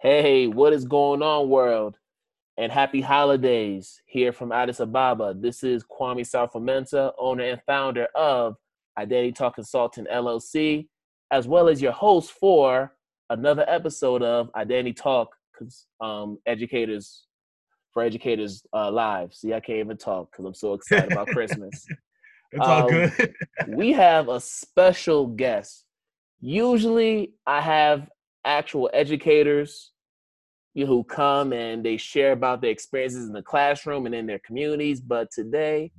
Hey, what is going on, world? And happy holidays here from Addis Ababa. This is Kwame Sarfamenta, owner and founder of Identity Talk Consultant LLC, as well as your host for another episode of Identity Talk um, Educators for Educators uh, Live. See, I can't even talk because I'm so excited about Christmas. It's um, all good. we have a special guest. Usually, I have actual educators you know, who come and they share about their experiences in the classroom and in their communities. But today,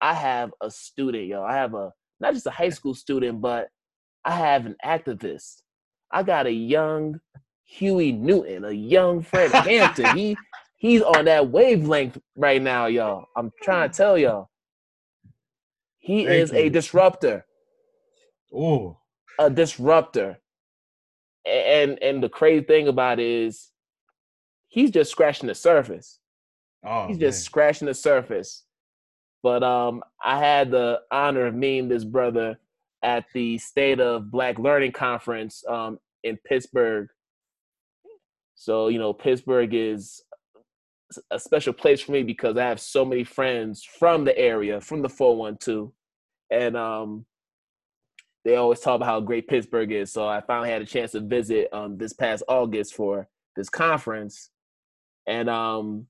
I have a student, yo. I have a not just a high school student, but I have an activist. I got a young Huey Newton, a young Fred Hampton. he he's on that wavelength right now, y'all. I'm trying to tell y'all. He Thank is you. a disruptor. Oh. A disruptor. And and the crazy thing about it is he's just scratching the surface. Oh, he's man. just scratching the surface. But um I had the honor of meeting this brother at the State of Black Learning Conference um in Pittsburgh. So, you know, Pittsburgh is a special place for me because I have so many friends from the area, from the 412. And um, they always talk about how great Pittsburgh is. So I finally had a chance to visit um, this past August for this conference and um,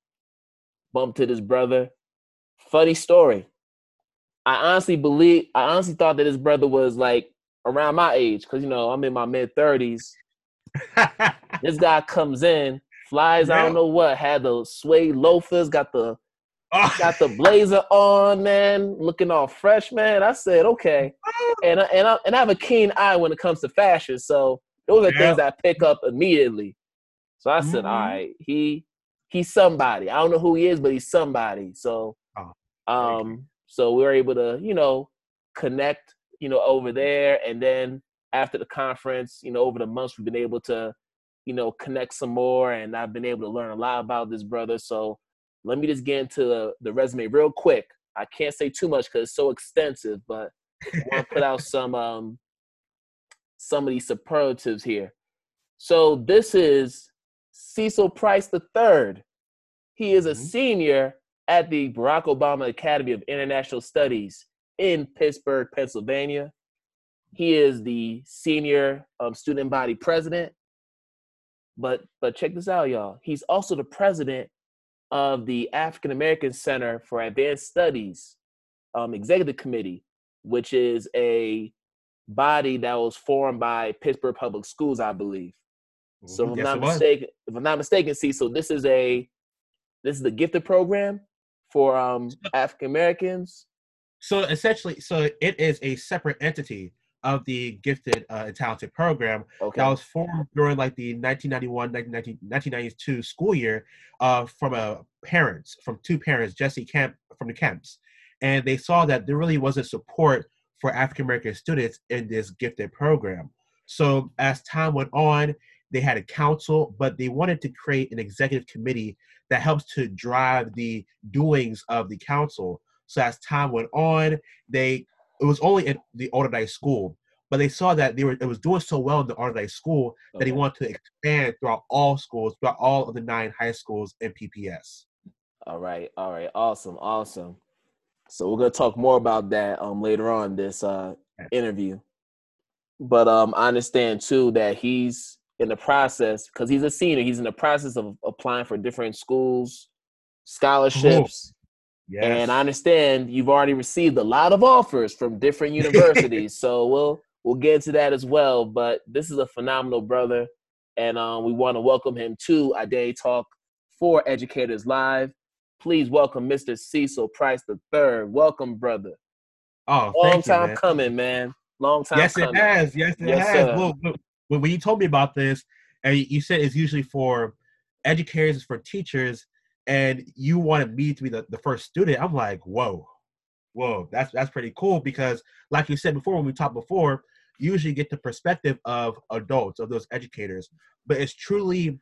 bumped to this brother. Funny story. I honestly believe, I honestly thought that his brother was like around my age because, you know, I'm in my mid 30s. this guy comes in Flies. I don't know what, had the suede loafers, got the. Got the blazer on, man, looking all fresh, man. I said, okay. And I, and I, and I have a keen eye when it comes to fashion, so those are yeah. things I pick up immediately. So I said, mm-hmm. all right, he he's somebody. I don't know who he is, but he's somebody. So oh, um so we were able to, you know, connect, you know, over there and then after the conference, you know, over the months we've been able to you know, connect some more. And I've been able to learn a lot about this brother. So let me just get into the, the resume real quick. I can't say too much because it's so extensive, but I want to put out some um some of these superlatives here. So this is Cecil Price III. He is a mm-hmm. senior at the Barack Obama Academy of International Studies in Pittsburgh, Pennsylvania. He is the senior um, student body president but but check this out, y'all. He's also the president of the African American Center for Advanced Studies um, Executive Committee, which is a body that was formed by Pittsburgh Public Schools, I believe. So if I'm not mistaken, if I'm not mistaken, see, so this is a this is the gifted program for um African Americans. So essentially, so it is a separate entity of the gifted uh, and talented program okay. that was formed during like the 1991 1992 school year uh, from a parents from two parents jesse camp from the camps. And they saw that there really wasn't support for african american students in this gifted program. So as time went on they had a council but they wanted to create an executive committee that helps to drive the doings of the council. So as time went on they it was only in the Allderdice school, but they saw that they were it was doing so well in the Allderdice school that he wanted to expand throughout all schools, throughout all of the nine high schools in PPS. All right, all right, awesome, awesome. So we're gonna talk more about that um later on this uh interview. But um I understand too that he's in the process because he's a senior. He's in the process of applying for different schools, scholarships. Yes. And I understand you've already received a lot of offers from different universities. so we'll we'll get into that as well. But this is a phenomenal brother, and um, we want to welcome him to a day Talk for Educators Live. Please welcome Mr. Cecil Price III. Welcome, brother. Oh, long time you, man. coming, man. Long time. Yes, coming. it has. Yes, it yes, has. Well, when you told me about this, and you said it's usually for educators, for teachers and you wanted me to be the, the first student, I'm like, whoa, whoa, that's that's pretty cool because, like you said before, when we talked before, you usually get the perspective of adults, of those educators, but it's truly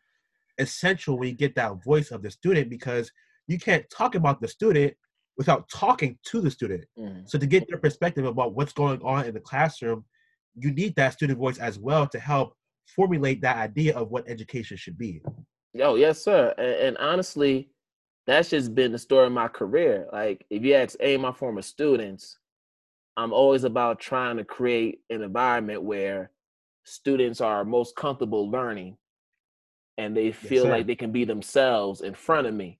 essential when you get that voice of the student because you can't talk about the student without talking to the student. Mm. So to get their perspective about what's going on in the classroom, you need that student voice as well to help formulate that idea of what education should be. Oh yes, sir. And, and honestly, that's just been the story of my career. Like if you ask any of my former students, I'm always about trying to create an environment where students are most comfortable learning and they feel yes, like they can be themselves in front of me.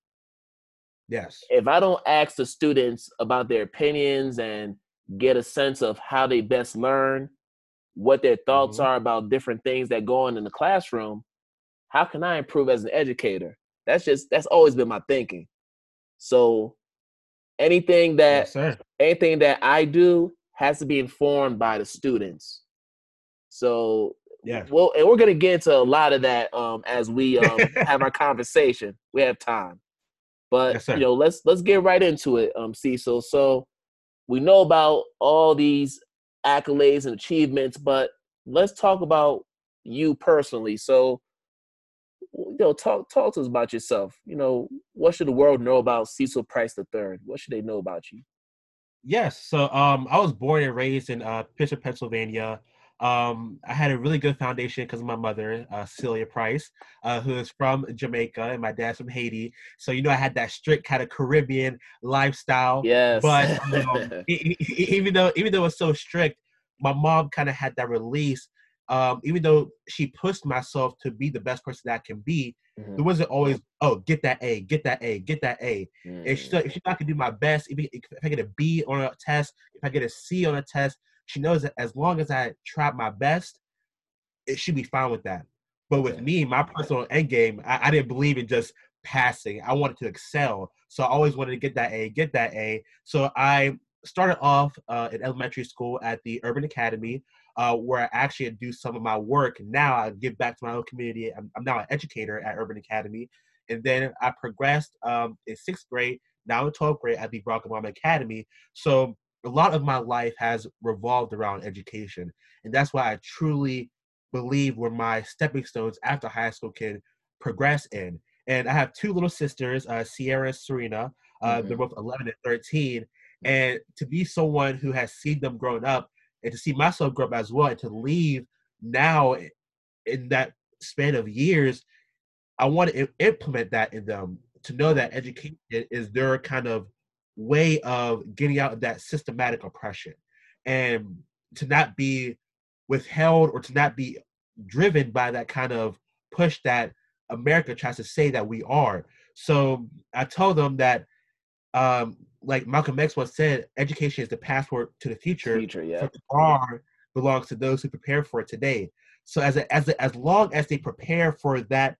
Yes. If I don't ask the students about their opinions and get a sense of how they best learn, what their thoughts mm-hmm. are about different things that go on in the classroom, how can I improve as an educator? That's just that's always been my thinking. So anything that yes, anything that I do has to be informed by the students. So yeah, well, and we're gonna get into a lot of that um, as we um, have our conversation. We have time, but yes, you know, let's let's get right into it, um, Cecil. So we know about all these accolades and achievements, but let's talk about you personally. So you know, talk talk to us about yourself. You know, what should the world know about Cecil Price III? What should they know about you? Yes, so um, I was born and raised in uh, Pittsburgh, Pennsylvania. Um, I had a really good foundation because of my mother, uh, Celia Price, uh, who is from Jamaica, and my dad's from Haiti. So you know, I had that strict kind of Caribbean lifestyle. Yes. But know, even though even though it was so strict, my mom kind of had that release um, even though she pushed myself to be the best person that I can be, mm-hmm. there wasn't always, oh, get that A, get that A, get that A. Mm-hmm. If, she, if she's not gonna do my best, if, if, I get a B on a test, if I get a C on a test, she knows that as long as I try my best, it should be fine with that. But with me, my personal end game, I, I didn't believe in just passing. I wanted to excel. So I always wanted to get that A, get that A. So I started off uh, in elementary school at the Urban Academy uh, where I actually do some of my work. Now I give back to my own community. I'm, I'm now an educator at Urban Academy. And then I progressed um, in sixth grade, now in 12th grade at the Barack Obama Academy. So a lot of my life has revolved around education. And that's why I truly believe where my stepping stones after high school can progress in. And I have two little sisters, uh, Sierra and Serena. Uh, mm-hmm. They're both 11 and 13. And to be someone who has seen them growing up and to see myself grow up as well and to leave now in that span of years i want to implement that in them to know that education is their kind of way of getting out of that systematic oppression. And to not be withheld or to not be driven by that kind of push that america tries to say that we are. So i told them that um, like Malcolm X once said, education is the passport to the future. Future, yeah. the bar belongs to those who prepare for it today. So as a, as a, as long as they prepare for that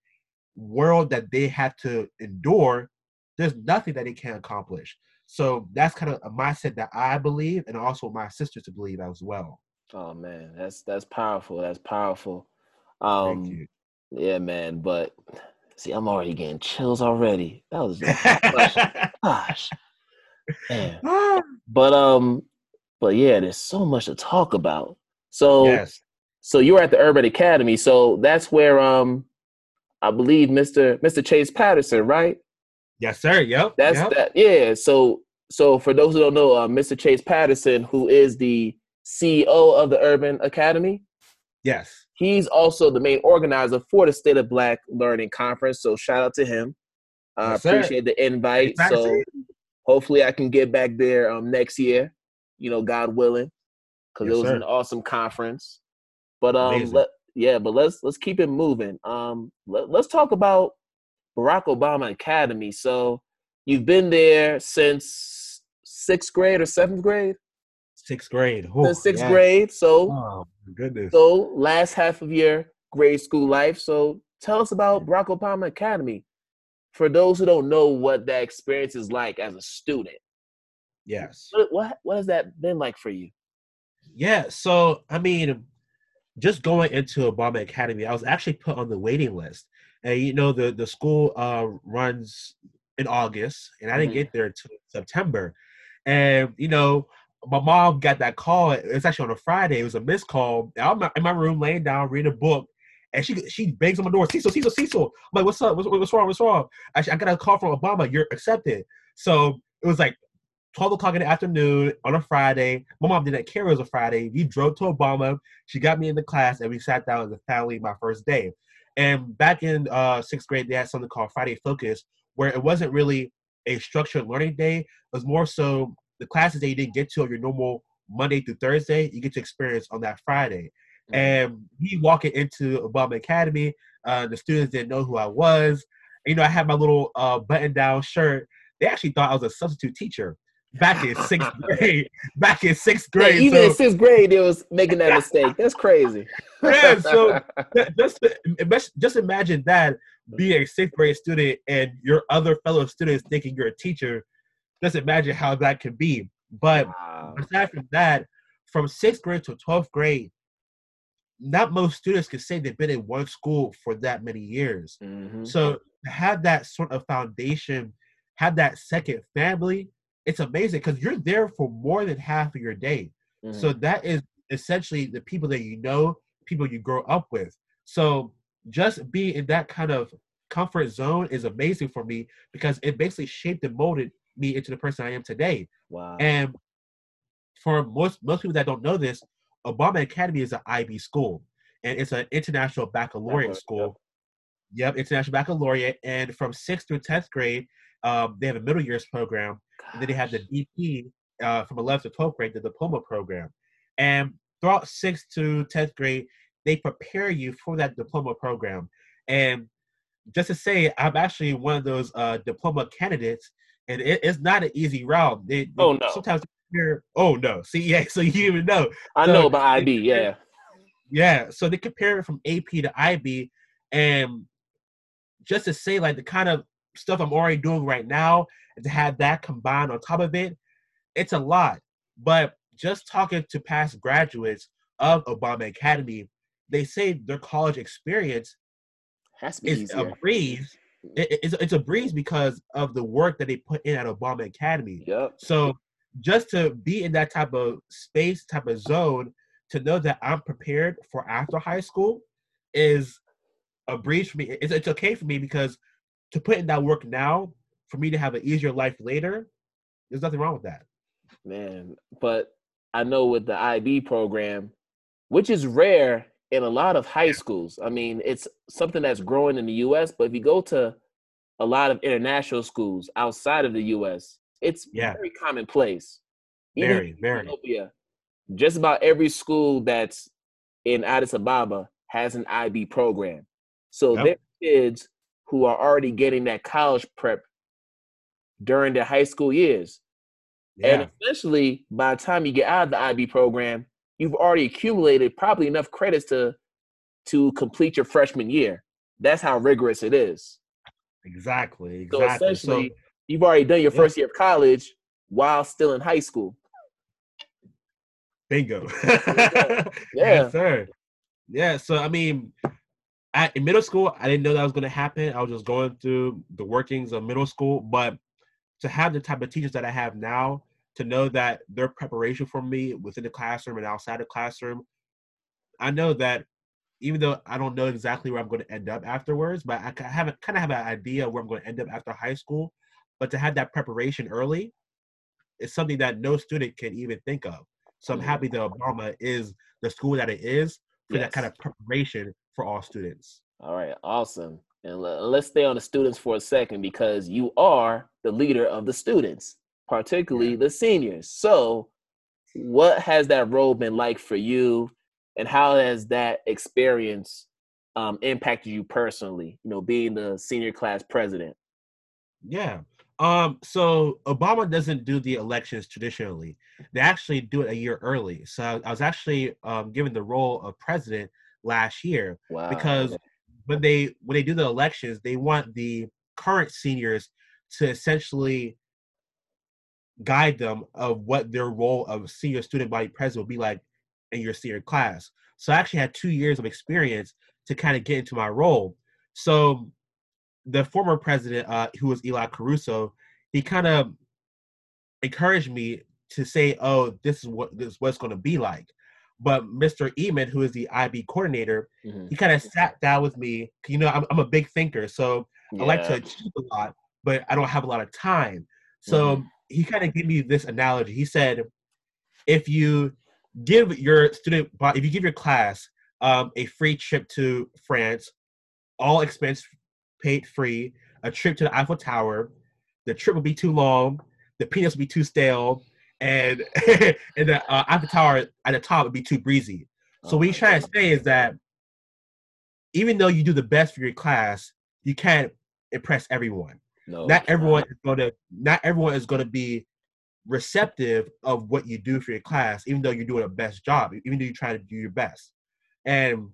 world that they have to endure, there's nothing that they can't accomplish. So that's kind of a mindset that I believe, and also my sisters to believe as well. Oh man, that's that's powerful. That's powerful. Um, Thank you. Yeah, man. But see, I'm already getting chills already. That was just, gosh. Man. but um, but yeah, there's so much to talk about. So yes. so you were at the Urban Academy. So that's where um I believe Mr. Mr. Chase Patterson, right? Yes, sir. Yep. That's yep. that. Yeah. So so for those who don't know, uh, Mr. Chase Patterson, who is the CEO of the Urban Academy. Yes. He's also the main organizer for the State of Black Learning Conference. So shout out to him. I uh, yes, appreciate the invite. So hopefully I can get back there um, next year, you know, God willing, because yes, it was sir. an awesome conference. But um, let, yeah, but let's let's keep it moving. Um, let, let's talk about Barack Obama Academy. So you've been there since sixth grade or seventh grade. Sixth grade. Since sixth grade. So, oh, goodness. So last half of your grade school life. So tell us about Barack Obama Academy for those who don't know what that experience is like as a student. Yes. What what, what has that been like for you? Yeah, so I mean, just going into Obama Academy, I was actually put on the waiting list. And you know, the the school uh, runs in August, and I didn't mm-hmm. get there until September. And you know, my mom got that call. It's actually on a Friday. It was a missed call. I'm in my room, laying down, reading a book, and she she bangs on my door, Cecil, Cecil, Cecil. I'm like, what's up? What's, what's wrong? What's wrong? Actually, I got a call from Obama. You're accepted. So it was like 12 o'clock in the afternoon on a Friday. My mom didn't care it was a Friday. We drove to Obama. She got me in the class and we sat down as a family my first day. And back in uh, sixth grade, they had something called Friday Focus, where it wasn't really a structured learning day. It was more so the classes that you didn't get to on your normal Monday through Thursday, you get to experience on that Friday. And me walking into Obama Academy, uh, the students didn't know who I was. You know, I had my little uh, button down shirt. They actually thought I was a substitute teacher back in sixth grade. Back in sixth grade. Yeah, even so, in sixth grade, they was making that mistake. That's crazy. yeah. So just just imagine that being a sixth grade student and your other fellow students thinking you're a teacher. Just imagine how that could be. But wow. aside from that, from sixth grade to twelfth grade, not most students can say they've been in one school for that many years. Mm-hmm. So have that sort of foundation, have that second family, it's amazing because you're there for more than half of your day. Mm-hmm. So that is essentially the people that you know, people you grow up with. So just being in that kind of comfort zone is amazing for me because it basically shaped and molded me into the person I am today. Wow. And for most most people that don't know this, Obama Academy is an IB school, and it's an international baccalaureate school. Yep. yep, international baccalaureate, and from sixth through tenth grade, um, they have a middle years program, and then they have the DP uh, from 11th to 12th grade, the diploma program. And throughout 6th to 10th grade, they prepare you for that diploma program. And just to say, I'm actually one of those uh, diploma candidates, and it, it's not an easy route. They oh, no. Sometimes compare, oh, no. See, yeah, so you even know. I so know about IB, yeah. Yeah, so they compare it from AP to IB, and just to say, like, the kind of stuff I'm already doing right now, and to have that combined on top of it, it's a lot. But just talking to past graduates of Obama Academy, they say their college experience has is easier. a breeze. It, it's, it's a breeze because of the work that they put in at Obama Academy. Yep. So just to be in that type of space, type of zone, to know that I'm prepared for after high school is a breeze for me. It's, it's okay for me because to put in that work now for me to have an easier life later, there's nothing wrong with that. Man, but I know with the IB program, which is rare in a lot of high schools. I mean, it's something that's growing in the US, but if you go to a lot of international schools outside of the US, it's yeah. very commonplace. Even very, very. Ethiopia, just about every school that's in Addis Ababa has an IB program. So yep. their kids who are already getting that college prep during their high school years. Yeah. And especially by the time you get out of the IB program, you've already accumulated probably enough credits to to complete your freshman year. That's how rigorous it is. Exactly. exactly. So essentially, so, you've already done your yeah. first year of college while still in high school. Bingo. yeah. Yes, sir. Yeah. So I mean, at, in middle school, I didn't know that was going to happen. I was just going through the workings of middle school. But to have the type of teachers that I have now, to know that their preparation for me within the classroom and outside the classroom, I know that even though I don't know exactly where I'm going to end up afterwards, but I have kind of have an idea where I'm going to end up after high school. But to have that preparation early is something that no student can even think of. So I'm happy that Obama is the school that it is for yes. that kind of preparation for all students. All right, awesome. And let's stay on the students for a second because you are the leader of the students, particularly yeah. the seniors. So, what has that role been like for you, and how has that experience um, impacted you personally? You know, being the senior class president. Yeah. Um. So Obama doesn't do the elections traditionally. They actually do it a year early. So I was actually um, given the role of president last year wow. because when they when they do the elections, they want the current seniors to essentially guide them of what their role of senior student body president will be like in your senior class. So I actually had two years of experience to kind of get into my role. So the former president, uh, who was Eli Caruso, he kind of encouraged me to say, "Oh, this is what this is what going to be like." But Mr. Eman, who is the IB coordinator, mm-hmm. he kind of sat down with me. You know, I'm, I'm a big thinker, so yeah. I like to achieve a lot, but I don't have a lot of time. So mm-hmm. he kind of gave me this analogy. He said, if you give your student, if you give your class um, a free trip to France, all expense paid free, a trip to the Eiffel Tower, the trip will be too long, the peanuts will be too stale, and and the uh, Eiffel Tower at the top would be too breezy. So what he's oh trying to say is that even though you do the best for your class, you can't impress everyone. No, not everyone not. is going to not everyone is going to be receptive of what you do for your class, even though you're doing a best job, even though you try to do your best. And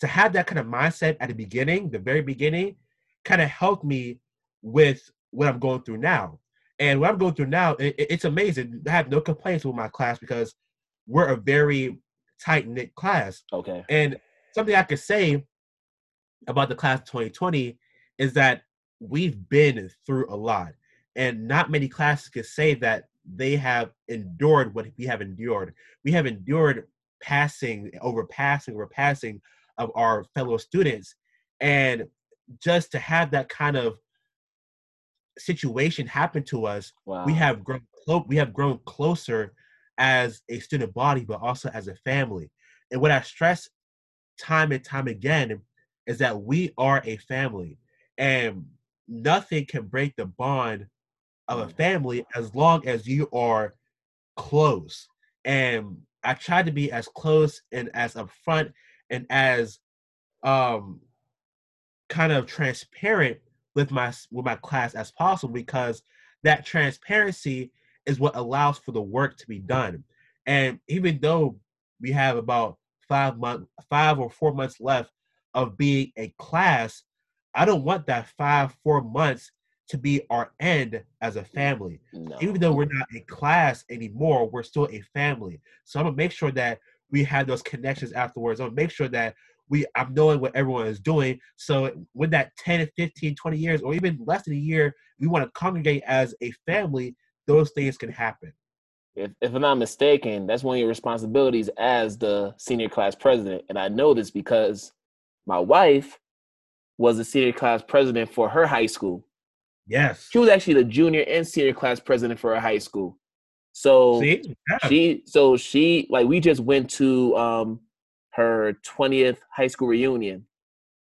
to have that kind of mindset at the beginning, the very beginning, kind of helped me with what I'm going through now. And what I'm going through now, it, it's amazing. I have no complaints with my class because we're a very tight knit class. Okay. And something I could say about the class of 2020 is that we've been through a lot. And not many classes can say that they have endured what we have endured. We have endured passing over passing over passing of our fellow students. And just to have that kind of situation happen to us, wow. we have grown clo- we have grown closer as a student body, but also as a family. And what I stress time and time again is that we are a family and nothing can break the bond of a mm. family as long as you are close. And I try to be as close and as upfront and as um kind of transparent with my with my class as possible because that transparency is what allows for the work to be done. And even though we have about five months, five or four months left of being a class, I don't want that five, four months to be our end as a family. No. Even though we're not a class anymore, we're still a family. So I'm gonna make sure that we have those connections afterwards. I'm gonna make sure that we I'm knowing what everyone is doing. So with that 10, 15, 20 years, or even less than a year, we want to congregate as a family, those things can happen. If, if I'm not mistaken, that's one of your responsibilities as the senior class president. And I know this because my wife was a senior class president for her high school. Yes. She was actually the junior and senior class president for her high school. So yeah. she so she like we just went to um her 20th high school reunion.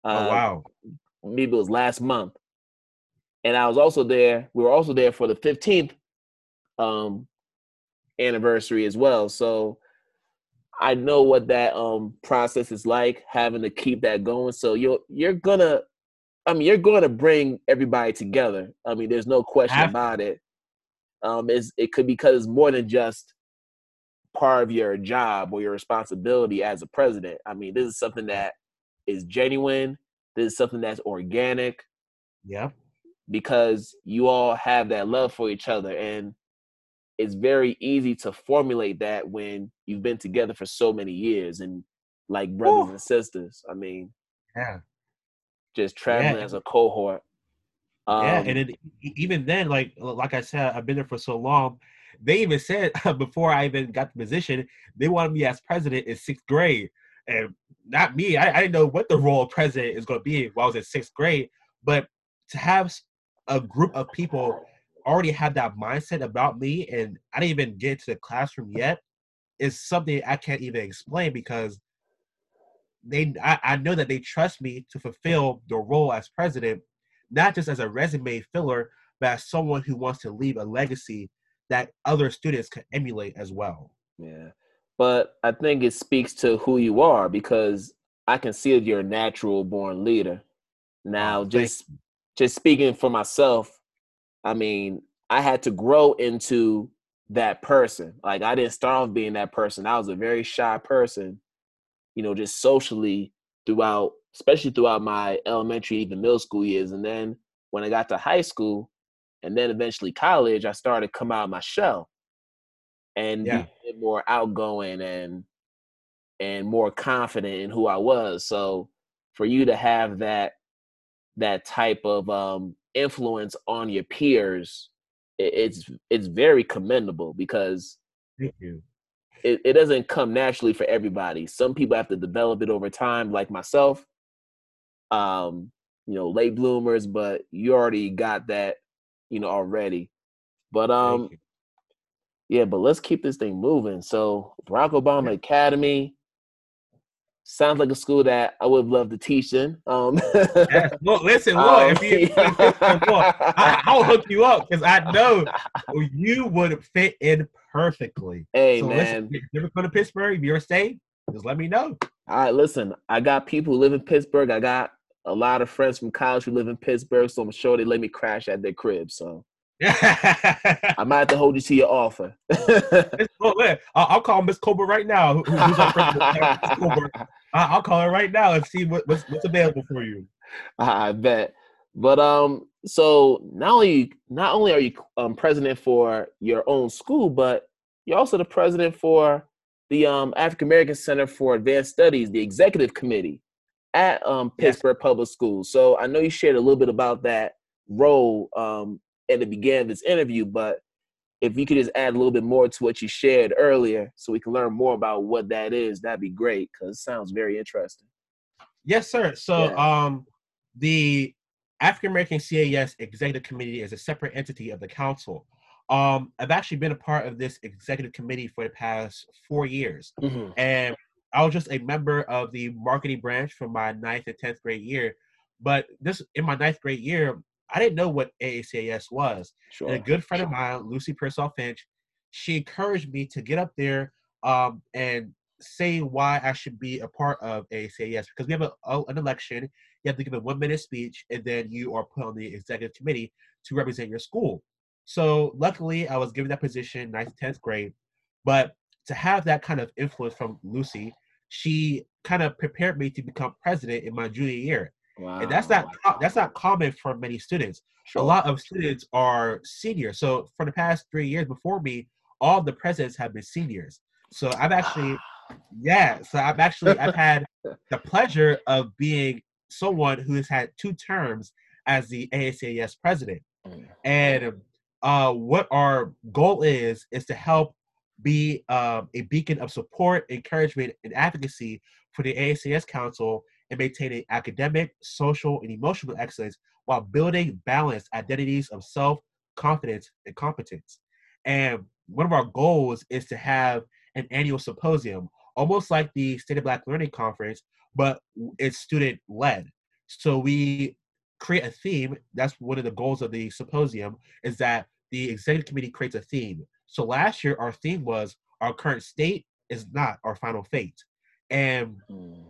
Oh, uh, oh wow. Maybe it was last month. And I was also there. We were also there for the 15th um anniversary as well. So I know what that um process is like, having to keep that going. So you're you're gonna, I mean, you're going to bring everybody together. I mean, there's no question about it. Um, is it could be because it's more than just part of your job or your responsibility as a president. I mean, this is something that is genuine. This is something that's organic. Yeah. Because you all have that love for each other, and it's very easy to formulate that when you've been together for so many years and like brothers Ooh. and sisters. I mean, yeah, just traveling yeah. as a cohort. Um, yeah, and it, even then, like like I said, I've been there for so long. They even said before I even got the position, they wanted me as president in sixth grade, and not me. I, I didn't know what the role of president is going to be while I was in sixth grade, but to have a group of people already have that mindset about me and I didn't even get to the classroom yet is something I can't even explain because they I, I know that they trust me to fulfill the role as president, not just as a resume filler, but as someone who wants to leave a legacy that other students can emulate as well. Yeah. But I think it speaks to who you are because I can see that you're a natural born leader. Now, just just speaking for myself, I mean, I had to grow into that person. Like I didn't start off being that person. I was a very shy person, you know, just socially throughout, especially throughout my elementary, even middle school years. And then when I got to high school and then eventually college, I started to come out of my shell and yeah. be more outgoing and and more confident in who I was. So for you to have that that type of um influence on your peers it's it's very commendable because thank you it, it doesn't come naturally for everybody some people have to develop it over time like myself um you know late bloomers but you already got that you know already But um, yeah, but let's keep this thing moving. So Barack Obama Academy sounds like a school that I would love to teach in. Um, yeah. well, listen, look, um, if you, yeah. look, I, will hook you up because I know you would fit in perfectly. Hey so man, listen, if you ever come to Pittsburgh, if you're a state, just let me know. All right, listen, I got people who live in Pittsburgh. I got a lot of friends from college who live in Pittsburgh, so I'm sure they let me crash at their crib. So I might have to hold you to your offer. I'll call Miss Cobra right now. Who's I'll call her right now and see what, what's, what's available for you. I bet. But um, so not only not only are you um president for your own school, but you're also the president for the um African American Center for Advanced Studies, the executive committee at um Pittsburgh yes. Public Schools. So I know you shared a little bit about that role um at the beginning of this interview, but if you could just add a little bit more to what you shared earlier so we can learn more about what that is, that'd be great because it sounds very interesting. Yes, sir. So yeah. um the African American CAS Executive Committee is a separate entity of the council. Um, I've actually been a part of this executive committee for the past four years, mm-hmm. and I was just a member of the marketing branch for my ninth and tenth grade year. But this in my ninth grade year, I didn't know what AACAS was. Sure. And a good friend of mine, Lucy Pearsall Finch, she encouraged me to get up there um, and say why I should be a part of AACAS because we have a, a, an election. You have to give a one minute speech, and then you are put on the executive committee to represent your school. So luckily, I was given that position ninth, tenth grade. But to have that kind of influence from Lucy, she kind of prepared me to become president in my junior year. Wow. And that's not that's not common for many students. Sure. A lot of students are seniors. So for the past three years before me, all the presidents have been seniors. So I've actually, yeah. So I've actually I've had the pleasure of being someone who has had two terms as the AACAS president. Mm. And uh, what our goal is is to help be um, a beacon of support, encouragement, and advocacy for the AACS Council and maintaining academic, social, and emotional excellence while building balanced identities of self, confidence, and competence. And one of our goals is to have an annual symposium, almost like the State of Black Learning Conference, but it's student led. So we create a theme. That's one of the goals of the symposium is that the executive committee creates a theme. So last year our theme was our current state is not our final fate. And mm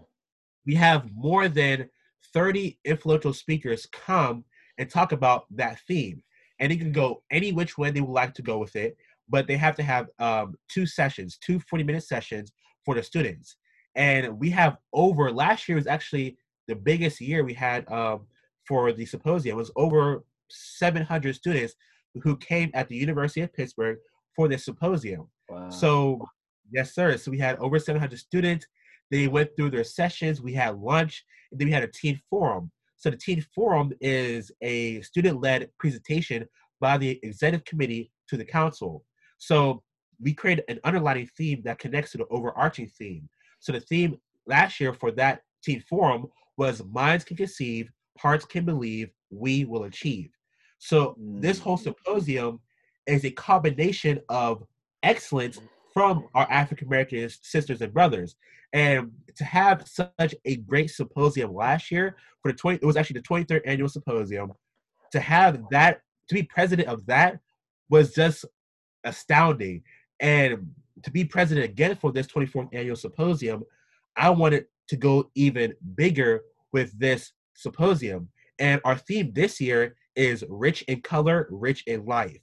we have more than 30 influential speakers come and talk about that theme. And it can go any which way they would like to go with it, but they have to have um, two sessions, two 40 minute sessions for the students. And we have over, last year was actually the biggest year we had um, for the symposium. It was over 700 students who came at the University of Pittsburgh for this symposium. Wow. So, yes, sir. So we had over 700 students. They went through their sessions. We had lunch, and then we had a teen forum. So the teen forum is a student-led presentation by the executive committee to the council. So we created an underlining theme that connects to the overarching theme. So the theme last year for that teen forum was minds can conceive, hearts can believe, we will achieve. So this whole mm. symposium is a combination of excellence mm-hmm. from our African American sisters and brothers. And to have such a great symposium last year for the 20, it was actually the 23rd annual symposium. To have that, to be president of that was just astounding. And to be president again for this 24th annual symposium, I wanted to go even bigger with this symposium. And our theme this year is rich in color, rich in life.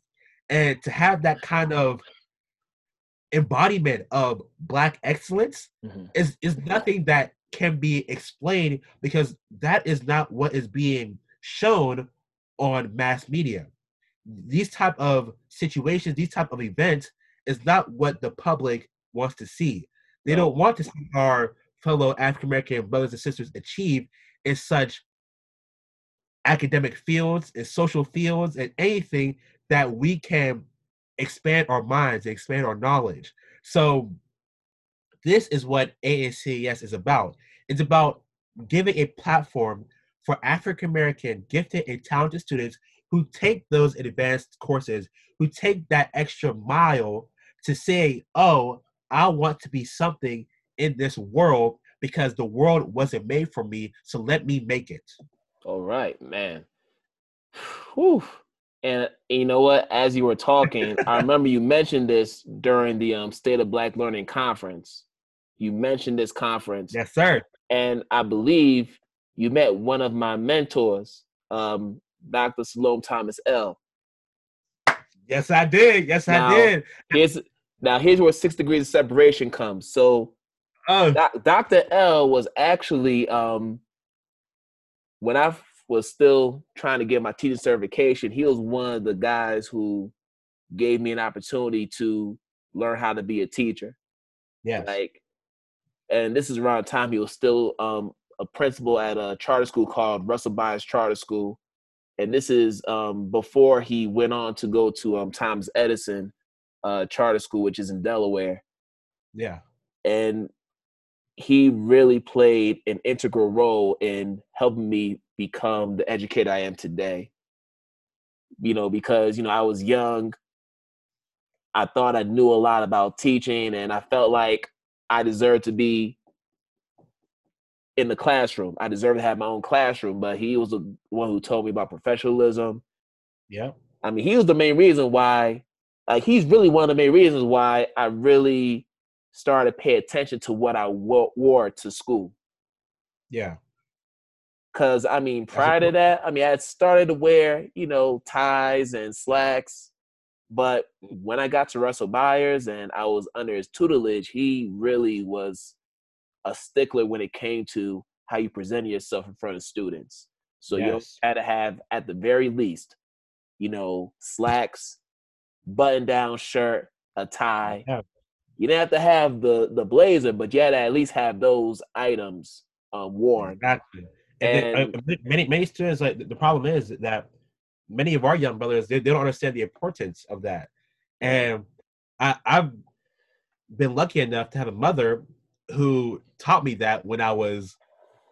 And to have that kind of embodiment of black excellence mm-hmm. is is nothing that can be explained because that is not what is being shown on mass media. These type of situations these type of events is not what the public wants to see. They don't want to see our fellow african american brothers and sisters achieve in such academic fields in social fields and anything that we can expand our minds, expand our knowledge. So this is what AACS is about. It's about giving a platform for African American gifted and talented students who take those advanced courses who take that extra mile to say, "Oh, I want to be something in this world because the world wasn't made for me, so let me make it." All right, man. Whew. And you know what? As you were talking, I remember you mentioned this during the um, State of Black Learning Conference. You mentioned this conference. Yes, sir. And I believe you met one of my mentors, um, Dr. Salome Thomas-El. Yes, I did. Yes, now, I did. Here's now here's where six degrees of separation comes. So oh. Dr. El was actually um when I was still trying to get my teaching certification, he was one of the guys who gave me an opportunity to learn how to be a teacher. Yeah. Like, and this is around the time he was still um, a principal at a charter school called Russell Byers Charter School. And this is um, before he went on to go to um, Thomas Edison uh, Charter School, which is in Delaware. Yeah. And he really played an integral role in helping me become the educator I am today. You know, because, you know, I was young. I thought I knew a lot about teaching and I felt like I deserved to be in the classroom. I deserved to have my own classroom, but he was the one who told me about professionalism. Yeah. I mean, he was the main reason why, like, he's really one of the main reasons why I really started to pay attention to what I wore to school. Yeah. Cause I mean, prior to that, I mean, I had started to wear, you know, ties and slacks. But when I got to Russell Byers and I was under his tutelage, he really was a stickler when it came to how you presented yourself in front of students. So yes. you had to have, at the very least, you know, slacks, button down shirt, a tie, yeah you didn't have to have the the blazer, but you had to at least have those items um, worn. Exactly. And, and then, uh, many many students like the problem is that many of our young brothers they, they don't understand the importance of that. And I, I've been lucky enough to have a mother who taught me that when I was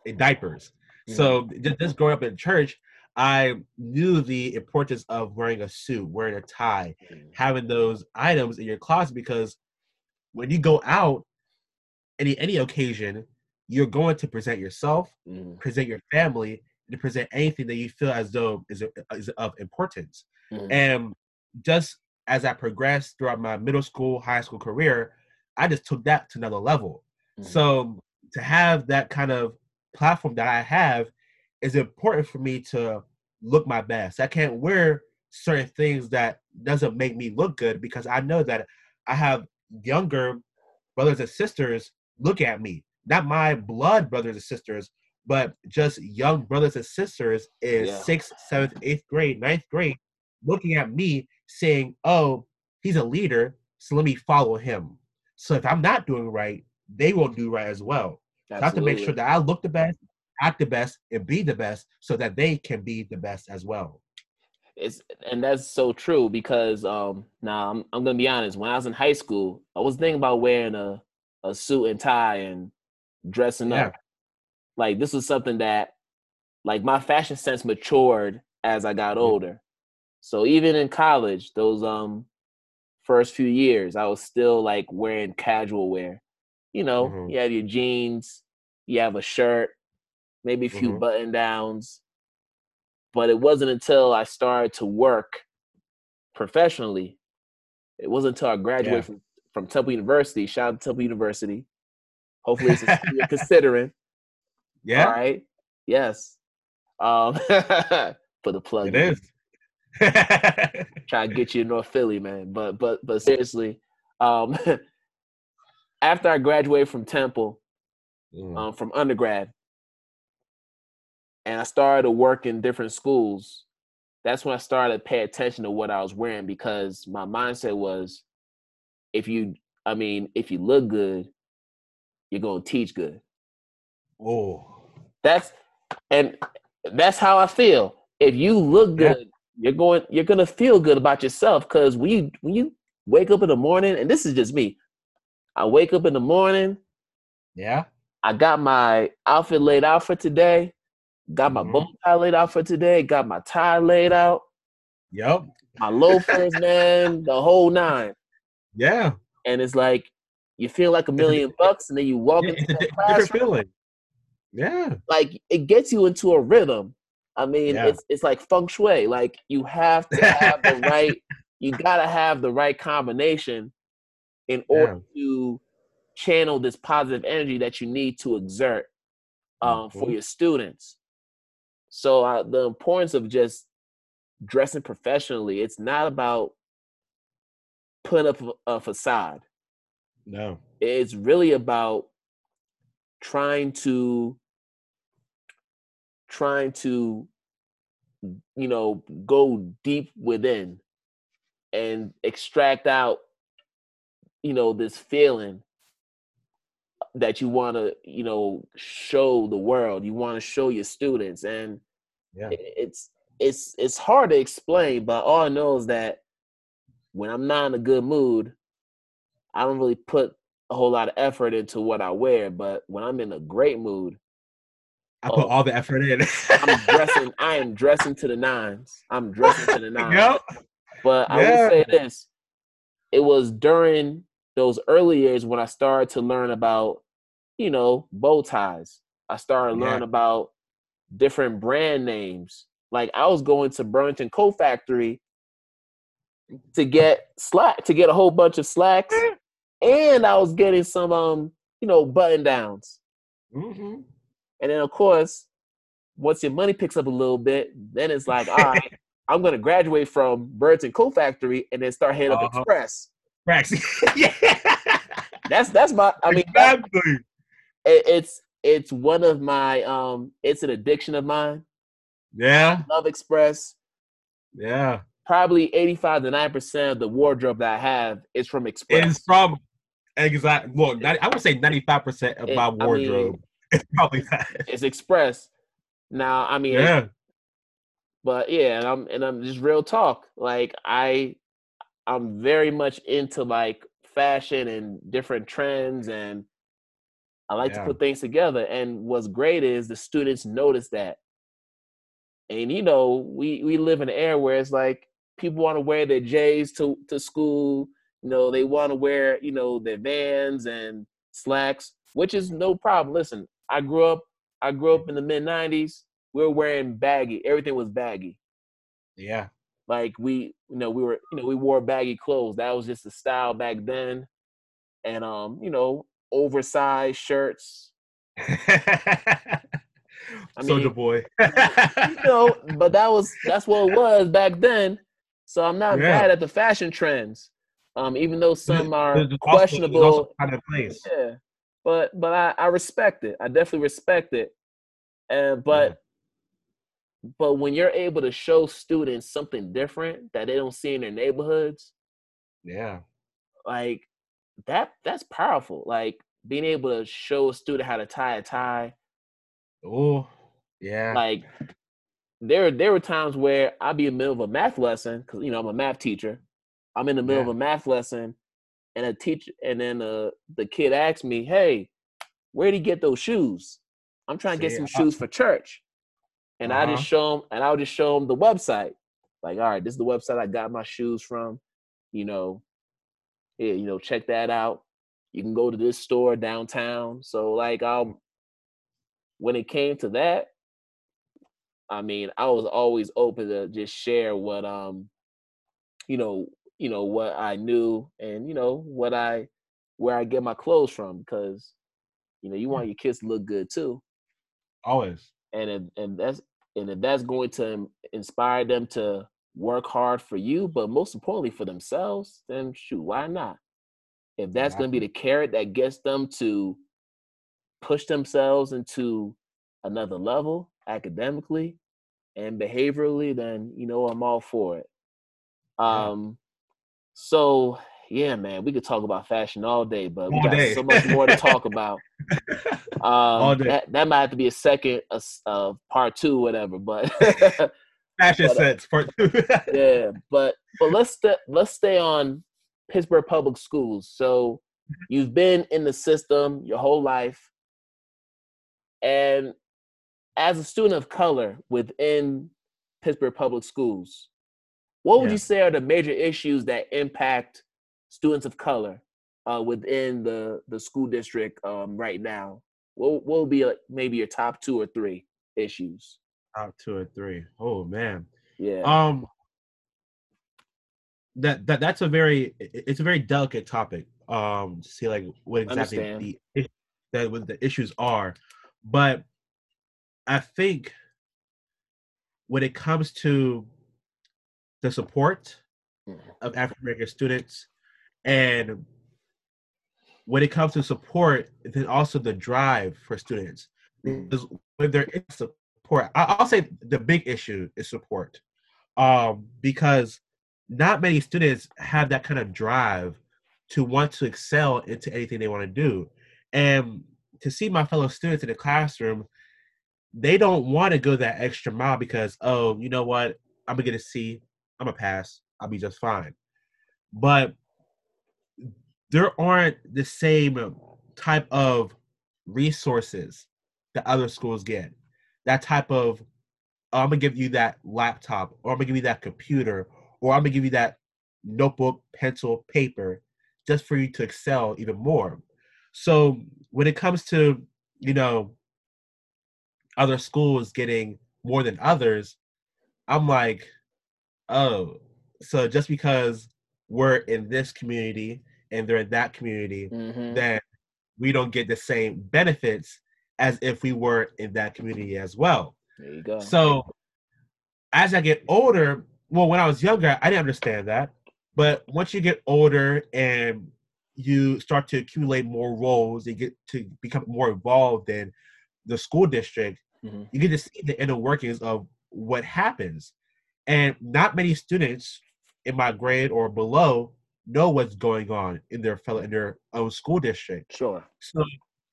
in diapers. Mm-hmm. So just, just growing up in church, I knew the importance of wearing a suit, wearing a tie, mm-hmm. having those items in your closet because when you go out any any occasion, you're going to present yourself, mm. present your family, and present anything that you feel as though is, is of importance. Mm. And just as I progressed throughout my middle school, high school career, I just took that to another level. Mm. So to have that kind of platform that I have is important for me to look my best. I can't wear certain things that doesn't make me look good because I know that I have younger brothers and sisters look at me. Not my blood brothers and sisters, but just young brothers and sisters in yeah. sixth, seventh, eighth grade, ninth grade, looking at me saying, Oh, he's a leader, so let me follow him. So if I'm not doing right, they won't do right as well. So I have to make sure that I look the best, act the best, and be the best so that they can be the best as well it's and that's so true because um now I'm I'm gonna be honest. When I was in high school, I was thinking about wearing a a suit and tie and dressing yeah. up. Like this was something that like my fashion sense matured as I got older. So even in college, those um first few years, I was still like wearing casual wear. You know, mm-hmm. you have your jeans, you have a shirt, maybe a few mm-hmm. button downs, but it wasn't until I started to work professionally. It wasn't until I graduated yeah. from, from Temple University. Shout out to Temple University. Hopefully, it's you're considering. Yeah. All right. Yes. Um, for the plug. It is. Try to get you to North Philly, man. But but but seriously, um, after I graduated from Temple, mm. um, from undergrad, and I started to work in different schools, that's when I started to pay attention to what I was wearing because my mindset was if you I mean, if you look good, you're gonna teach good. Oh. That's and that's how I feel. If you look good, yeah. you're going you're gonna feel good about yourself because when you when you wake up in the morning, and this is just me, I wake up in the morning. Yeah. I got my outfit laid out for today. Got my mm-hmm. bow tie laid out for today. Got my tie laid out. Yep. My loafers, man, the whole nine. Yeah. And it's like you feel like a million bucks, and then you walk yeah, into a classroom. feeling. Yeah. Like it gets you into a rhythm. I mean, yeah. it's it's like feng shui. Like you have to have the right. You gotta have the right combination in order yeah. to channel this positive energy that you need to exert um, mm-hmm. for your students. So uh, the importance of just dressing professionally, it's not about putting up a facade. No. It's really about trying to trying to you know go deep within and extract out you know this feeling that you want to you know show the world you want to show your students and yeah. it's it's it's hard to explain but all i know is that when i'm not in a good mood i don't really put a whole lot of effort into what i wear but when i'm in a great mood I put oh, all the effort in. I'm dressing. I am dressing to the nines. I'm dressing to the nines. Yep. But I will say this: it was during those early years when I started to learn about, you know, bow ties. I started yeah. learning about different brand names. Like I was going to Burlington Coat Factory to get slack to get a whole bunch of slacks, and I was getting some um, you know, button downs. Mm-hmm. And then of course, once your money picks up a little bit, then it's like, all right, I'm gonna graduate from Burlington Coat Factory and then start heading uh-huh. up Express. yeah. That's that's my. I mean, exactly. It, it's it's one of my um. It's an addiction of mine. Yeah. Love Express. Yeah. Probably eighty five to nine percent of the wardrobe that I have is from Express. It's from exactly. Well, 90, I would say ninety five percent of it, my wardrobe. I mean, probably that. It's Express. Now, I mean, yeah. But yeah, and I'm and I'm just real talk. Like I I'm very much into like fashion and different trends and I like yeah. to put things together. And what's great is the students notice that. And you know, we we live in an era where it's like people want to wear their J's to to school. You know, they want to wear you know their Vans and slacks, which is no problem. Listen, I grew up I grew up in the mid '90s. We were wearing baggy. Everything was baggy. Yeah. Like we, you know, we were, you know, we wore baggy clothes. That was just the style back then. And um, you know, oversized shirts. I mean, Soldier boy. you know, but that was that's what it was back then. So I'm not yeah. at the fashion trends. Um, even though some are questionable. Also, kind of place. Yeah. But but I, I respect it. I definitely respect it. And but but when you're able to show students something different that they don't see in their neighborhoods, yeah, like that that's powerful. Like being able to show a student how to tie a tie. Oh, yeah. Like there there were times where I'd be in the middle of a math lesson because you know I'm a math teacher. I'm in the middle yeah. of a math lesson, and a teacher and then uh, the kid asks me, "Hey, where did he get those shoes? I'm trying to get some shoes for church." And uh-huh. I just show them, and I'll just show them the website. Like, all right, this is the website I got my shoes from. You know, yeah, you know, check that out. You can go to this store downtown. So, like, um, when it came to that, I mean, I was always open to just share what um, you know, you know what I knew, and you know what I where I get my clothes from, because you know you want your kids to look good too. Always. And and that's and if that's going to inspire them to work hard for you, but most importantly for themselves, then shoot, why not? If that's going to be the carrot that gets them to push themselves into another level academically and behaviorally, then you know I'm all for it. Um, so yeah, man, we could talk about fashion all day, but we all got day. so much more to talk about. Um, that, that might have to be a second, uh part two, whatever. But fashion but, uh, part two. yeah, but but let's st- let's stay on Pittsburgh Public Schools. So you've been in the system your whole life, and as a student of color within Pittsburgh Public Schools, What would yeah. you say are the major issues that impact students of color uh, within the the school district um, right now? What what would be like maybe your top two or three issues? Top two or three. Oh man. Yeah. Um. That that that's a very it's a very delicate topic. Um. To see like what exactly Understand. the that what the issues are, but I think when it comes to the support mm. of African American students and when it comes to support, then also the drive for students. Because when there is support, I'll say the big issue is support. Um, because not many students have that kind of drive to want to excel into anything they want to do. And to see my fellow students in the classroom, they don't want to go that extra mile because, oh, you know what? I'm gonna get a C. I'm gonna pass. I'll be just fine. But there aren't the same type of resources that other schools get. That type of, oh, I'm gonna give you that laptop, or I'm gonna give you that computer, or I'm gonna give you that notebook, pencil, paper, just for you to excel even more. So when it comes to, you know, other schools getting more than others, I'm like, oh, so just because we're in this community and they're in that community, mm-hmm. then we don't get the same benefits as if we were in that community as well. There you go. So as I get older, well, when I was younger, I didn't understand that. But once you get older and you start to accumulate more roles, you get to become more involved in the school district, mm-hmm. you get to see the inner workings of what happens. And not many students in my grade or below know what's going on in their fellow in their own school district. Sure. So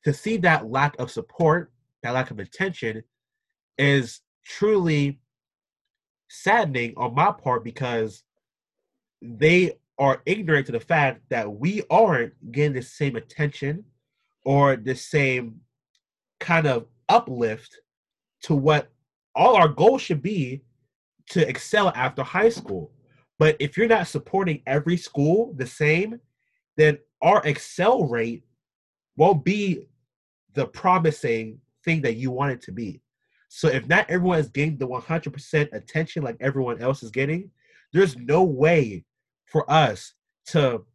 to see that lack of support, that lack of attention, is truly saddening on my part because they are ignorant to the fact that we aren't getting the same attention or the same kind of uplift to what all our goals should be to excel after high school. But if you're not supporting every school the same, then our excel rate won't be the promising thing that you want it to be. So if not everyone is getting the 100% attention like everyone else is getting, there's no way for us to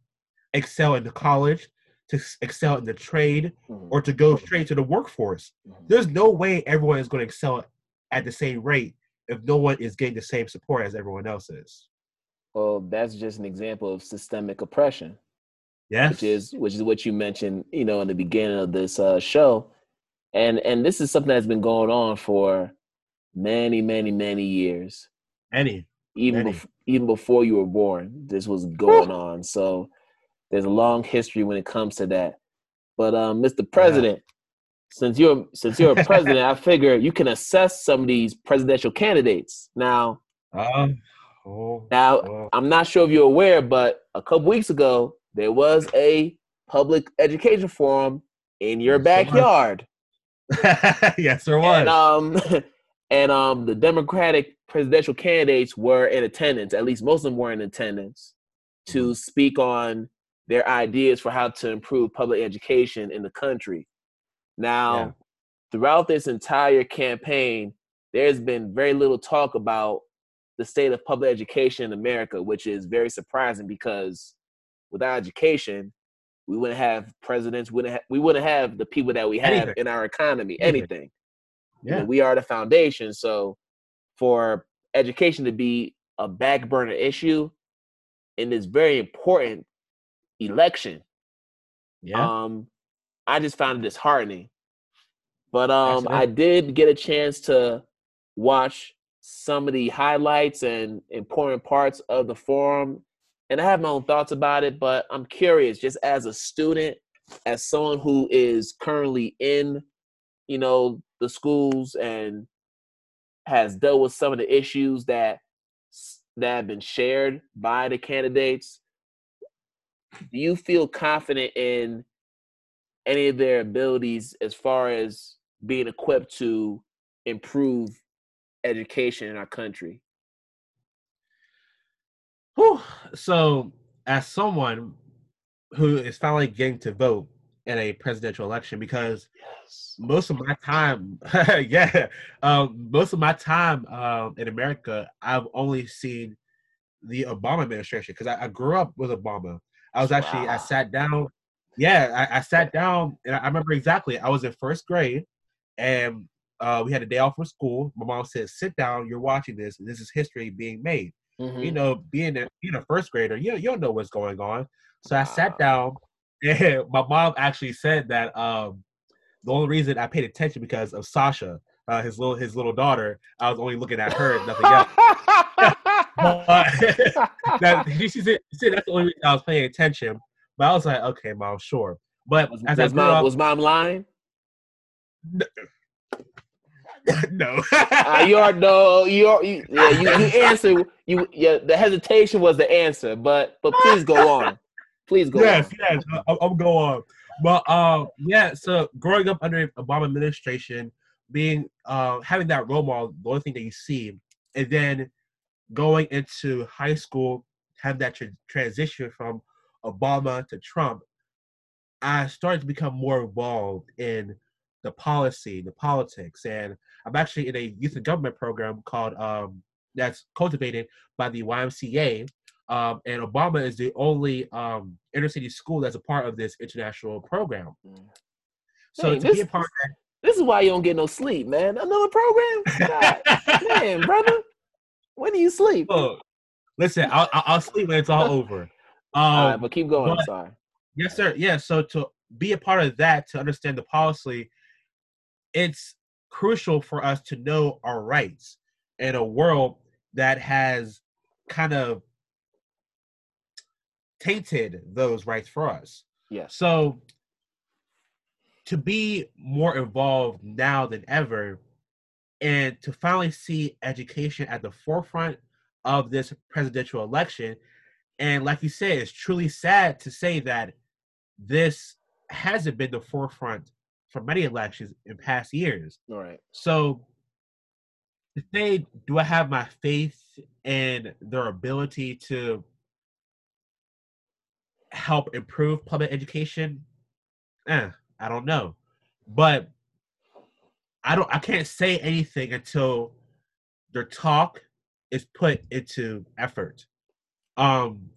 excel in the college, to excel in the trade, mm-hmm. or to go straight to the workforce. Mm-hmm. There's no way everyone is going to excel at the same rate if no one is getting the same support as everyone else is. Well, that's just an example of systemic oppression. Yes. Which is which is what you mentioned, you know, in the beginning of this uh, show. And and this is something that's been going on for many, many, many years. Any. Even bef- even before you were born, this was going on. So there's a long history when it comes to that. But um, Mr. President, yeah. since you're since you're a president, I figure you can assess some of these presidential candidates. Now, um, Oh, now. I'm not sure if you're aware, but a couple weeks ago, there was a public education forum in your yes, backyard. yes, there was. And, um, and um, the Democratic presidential candidates were in attendance. At least most of them were in attendance to mm-hmm. speak on their ideas for how to improve public education in the country. Now, yeah. throughout this entire campaign, there's been very little talk about the state of public education in America, which is very surprising because without education, we wouldn't have presidents, wouldn't have, we wouldn't have the people that we have anything. in our economy, anything. Yeah. You know, we are the foundation. So for education to be a back burner issue in this very important election, yeah. um, I just found it disheartening. But um, I did get a chance to watch some of the highlights and important parts of the forum. And I have my own thoughts about it, but I'm curious, just as a student, as someone who is currently in, you know, the schools and has dealt with some of the issues that that have been shared by the candidates. Do you feel confident in any of their abilities as far as being equipped to improve education in our country? Whew. So, as someone who is finally getting to vote in a presidential election, because yes. most of my time, yeah, um, most of my time um, in America, I've only seen the Obama administration because I, I, grew up with Obama. I was actually, wow. I sat down, yeah, I, I sat down and I remember exactly. I was in first grade and uh, we had a day off from school. My mom said, "Sit down. You're watching this. This is history being made." Mm-hmm. You know, being a being a first grader, you you don't know what's going on. So I sat down, and my mom actually said that um, the only reason I paid attention because of Sasha, uh, his little his little daughter. I was only looking at her, nothing else. that, she, said, she said that's the only reason I was paying attention. But I was like, okay, mom, sure. But was, as was mom up, was mom lying? no. uh, you are no. You are. You, yeah. You, you answer. You. Yeah. The hesitation was the answer, but but please go on. Please go. Yes. On. Yes. I'm go on. But um, yeah. So growing up under Obama administration, being uh having that role model, the only thing that you see, and then going into high school, have that tra- transition from Obama to Trump, I started to become more involved in the policy, the politics, and I'm actually in a youth and government program called um, that's cultivated by the YMCA. Um, and Obama is the only um, inner city school that's a part of this international program. So hey, to this, be a part of that, this is why you don't get no sleep, man. Another program, God, man, brother. When do you sleep? Look, listen, I'll, I'll sleep when it's all over. Um, all right, but keep going. But, I'm sorry. Yes, sir. Yeah. So to be a part of that, to understand the policy, it's crucial for us to know our rights in a world that has kind of tainted those rights for us. Yeah. So to be more involved now than ever and to finally see education at the forefront of this presidential election and like you said it's truly sad to say that this hasn't been the forefront for many elections in past years. All right. So to say, do I have my faith in their ability to help improve public education? Eh, I don't know. But I don't I can't say anything until their talk is put into effort. Um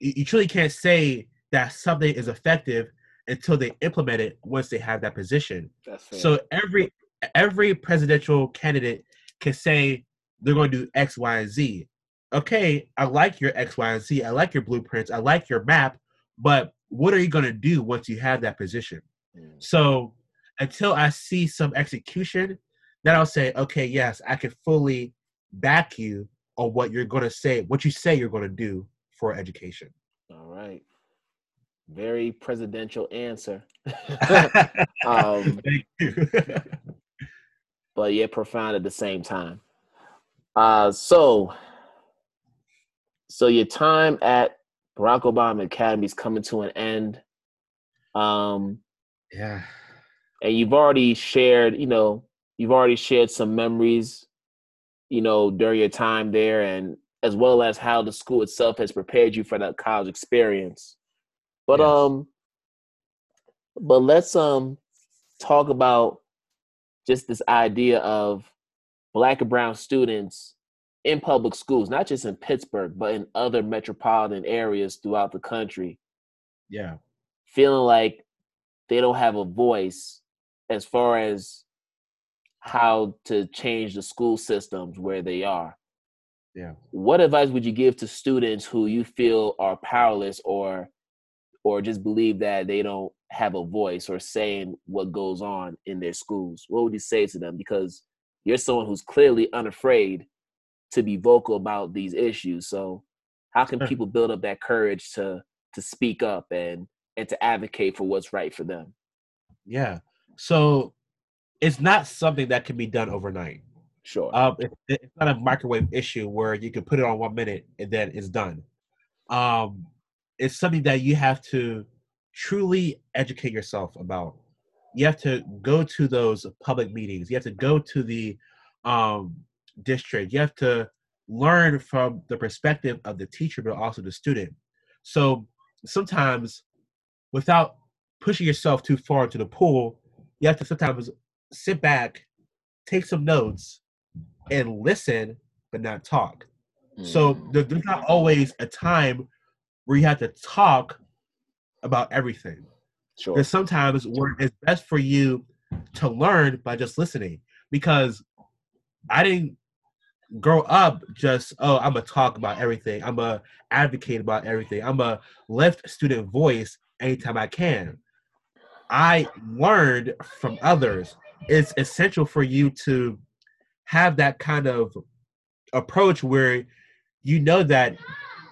you, you truly can't say that something is effective until they implement it once they have that position. So every every presidential candidate can say they're going to do X, Y, and Z. Okay, I like your X, Y, and Z. I like your blueprints. I like your map. But what are you going to do once you have that position? Mm. So until I see some execution, then I'll say, okay, yes, I can fully back you on what you're going to say, what you say you're going to do for education. All right very presidential answer. um, Thank you. but yet profound at the same time. Uh, so, so your time at Barack Obama Academy is coming to an end. Um, yeah, and you've already shared, you know, you've already shared some memories, you know, during your time there, and as well as how the school itself has prepared you for that college experience. But yes. um, but let's um talk about just this idea of black and brown students in public schools, not just in Pittsburgh, but in other metropolitan areas throughout the country. Yeah. Feeling like they don't have a voice as far as how to change the school systems where they are. Yeah. What advice would you give to students who you feel are powerless or or just believe that they don't have a voice or saying what goes on in their schools? What would you say to them? Because you're someone who's clearly unafraid to be vocal about these issues. So how can people build up that courage to to speak up and and to advocate for what's right for them? Yeah. So it's not something that can be done overnight. Sure. Um, it, it's not a microwave issue where you can put it on one minute and then it's done. Um, it's something that you have to truly educate yourself about. You have to go to those public meetings. You have to go to the um, district. You have to learn from the perspective of the teacher, but also the student. So sometimes, without pushing yourself too far into the pool, you have to sometimes sit back, take some notes, and listen, but not talk. Mm. So there's not always a time where you have to talk about everything. Sure. There's sometimes where it's best for you to learn by just listening because I didn't grow up just oh I'm gonna talk about everything. I'm a advocate about everything. I'm a left student voice anytime I can. I learned from others. It's essential for you to have that kind of approach where you know that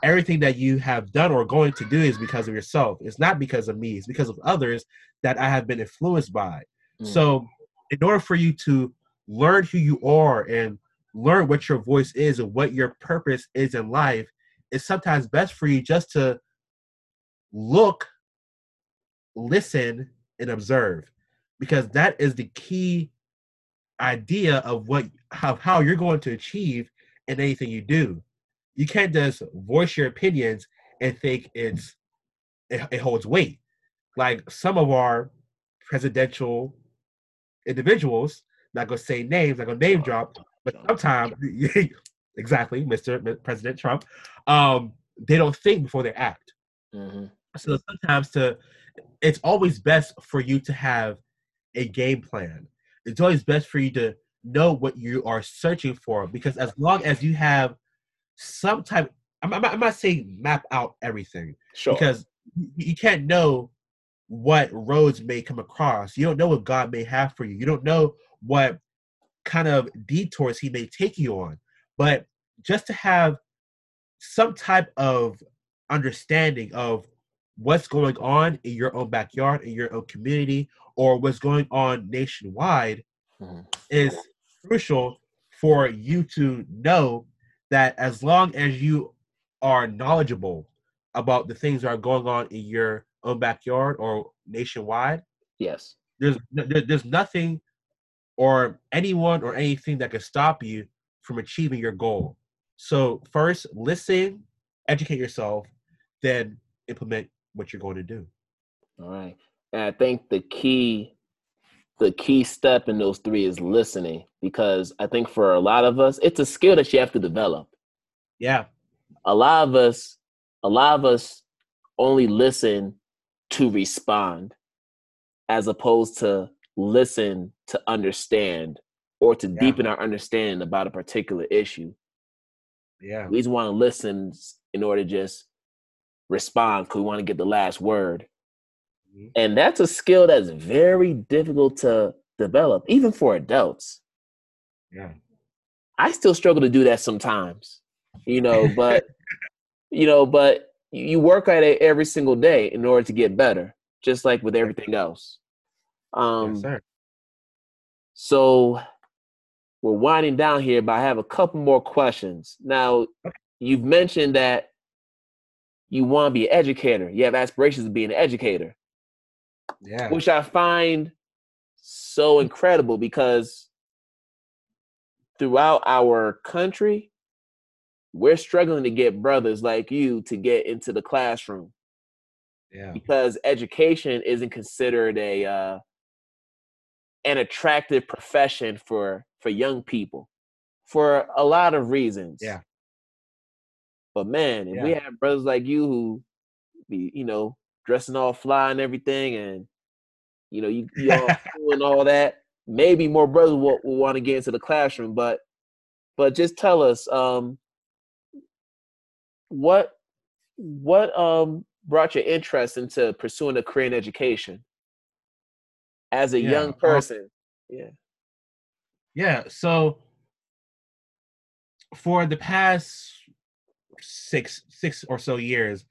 everything that you have done or going to do is because of yourself. It's not because of me, it's because of others that I have been influenced by. Mm. So, in order for you to learn who you are and learn what your voice is and what your purpose is in life, it's sometimes best for you just to look, listen, and observe because that is the key idea of what of how you're going to achieve in anything you do you can't just voice your opinions and think it's it, it holds weight. Like some of our presidential individuals, not gonna say names, not gonna name drop, but sometimes exactly, Mr. President Trump, um, they don't think before they act. Mm-hmm. So sometimes to it's always best for you to have a game plan. It's always best for you to know what you are searching for because as long as you have some type. I'm, I'm, I'm not saying map out everything, sure, because you can't know what roads may come across. You don't know what God may have for you. You don't know what kind of detours He may take you on. But just to have some type of understanding of what's going on in your own backyard, in your own community, or what's going on nationwide mm-hmm. is crucial for you to know that as long as you are knowledgeable about the things that are going on in your own backyard or nationwide, yes, there's there's nothing or anyone or anything that can stop you from achieving your goal. So first, listen, educate yourself, then implement what you're going to do. All right. And I think the key the key step in those three is listening because I think for a lot of us, it's a skill that you have to develop. Yeah. A lot of us, a lot of us only listen to respond as opposed to listen to understand or to yeah. deepen our understanding about a particular issue. Yeah. We just want to listen in order to just respond because we want to get the last word. Mm-hmm. And that's a skill that's very difficult to develop, even for adults. Yeah. I still struggle to do that sometimes, you know, but, you know, but you work at it every single day in order to get better, just like with everything else. Um, yes. So we're winding down here, but I have a couple more questions. Now, you've mentioned that you want to be an educator. You have aspirations of being an educator. Yeah. Which I find so incredible because throughout our country, we're struggling to get brothers like you to get into the classroom. Yeah. Because education isn't considered a uh, an attractive profession for for young people for a lot of reasons. Yeah. But man, if yeah. we have brothers like you who be, you know, dressing all fly and everything, and you know, you, you all doing all that. Maybe more brothers will, will want to get into the classroom, but but just tell us, um, what what um brought your interest into pursuing a career in education as a yeah. young person? Yeah. Yeah. So for the past six six or so years,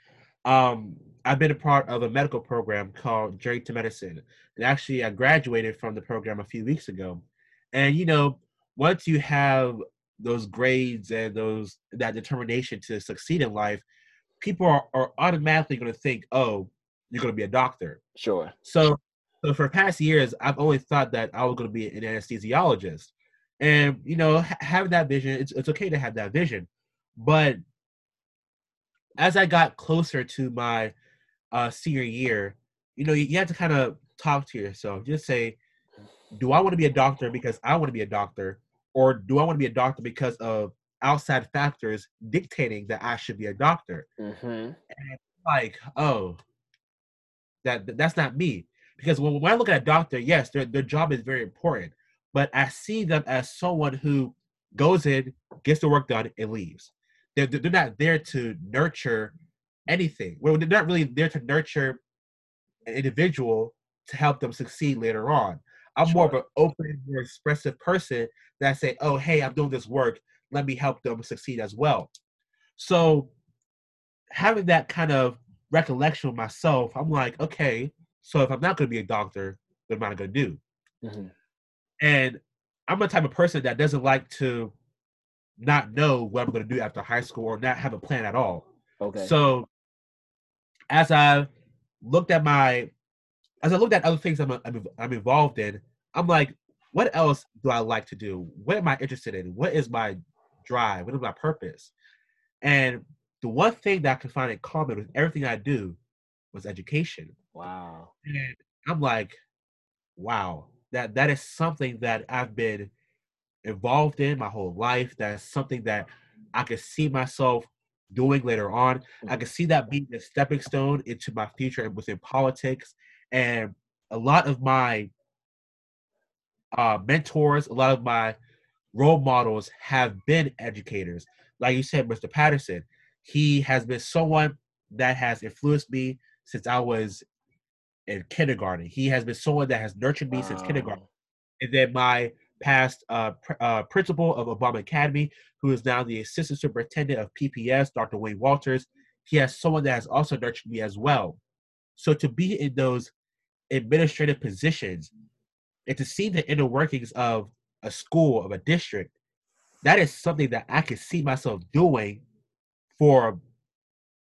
um, I've been a part of a medical program called Journey to Medicine. And actually, I graduated from the program a few weeks ago. And you know, once you have those grades and those that determination to succeed in life, people are, are automatically going to think, "Oh, you're going to be a doctor." Sure. So, so for past years, I've always thought that I was going to be an anesthesiologist. And you know, ha- having that vision, it's it's okay to have that vision, but as I got closer to my uh, senior year, you know, you, you have to kind of talk to yourself. Just say, do I want to be a doctor because I want to be a doctor, or do I want to be a doctor because of outside factors dictating that I should be a doctor? Mm-hmm. And like, oh, that that's not me. Because when, when I look at a doctor, yes, their their job is very important, but I see them as someone who goes in, gets the work done, and leaves. They're they're not there to nurture anything. Well, they're not really there to nurture an individual to help them succeed later on. I'm sure. more of an open, more expressive person that say, "Oh, hey, I'm doing this work. Let me help them succeed as well." So, having that kind of recollection of myself, I'm like, okay, so if I'm not going to be a doctor, what am I going to do? Mm-hmm. And I'm the type of person that doesn't like to not know what I'm going to do after high school or not have a plan at all. Okay. So, as I looked at my as I looked at other things I'm, I'm, I'm involved in, I'm like, what else do I like to do? What am I interested in? What is my drive? What is my purpose? And the one thing that I could find in common with everything I do was education. Wow. And I'm like, wow, that that is something that I've been involved in my whole life. That's something that I could see myself doing later on. I mm-hmm. could see that being a stepping stone into my future within politics and a lot of my uh, mentors, a lot of my role models have been educators. Like you said, Mr. Patterson, he has been someone that has influenced me since I was in kindergarten. He has been someone that has nurtured me wow. since kindergarten. And then my past uh, pr- uh, principal of Obama Academy, who is now the assistant superintendent of PPS, Dr. Wayne Walters, he has someone that has also nurtured me as well. So to be in those administrative positions and to see the inner workings of a school of a district that is something that i can see myself doing for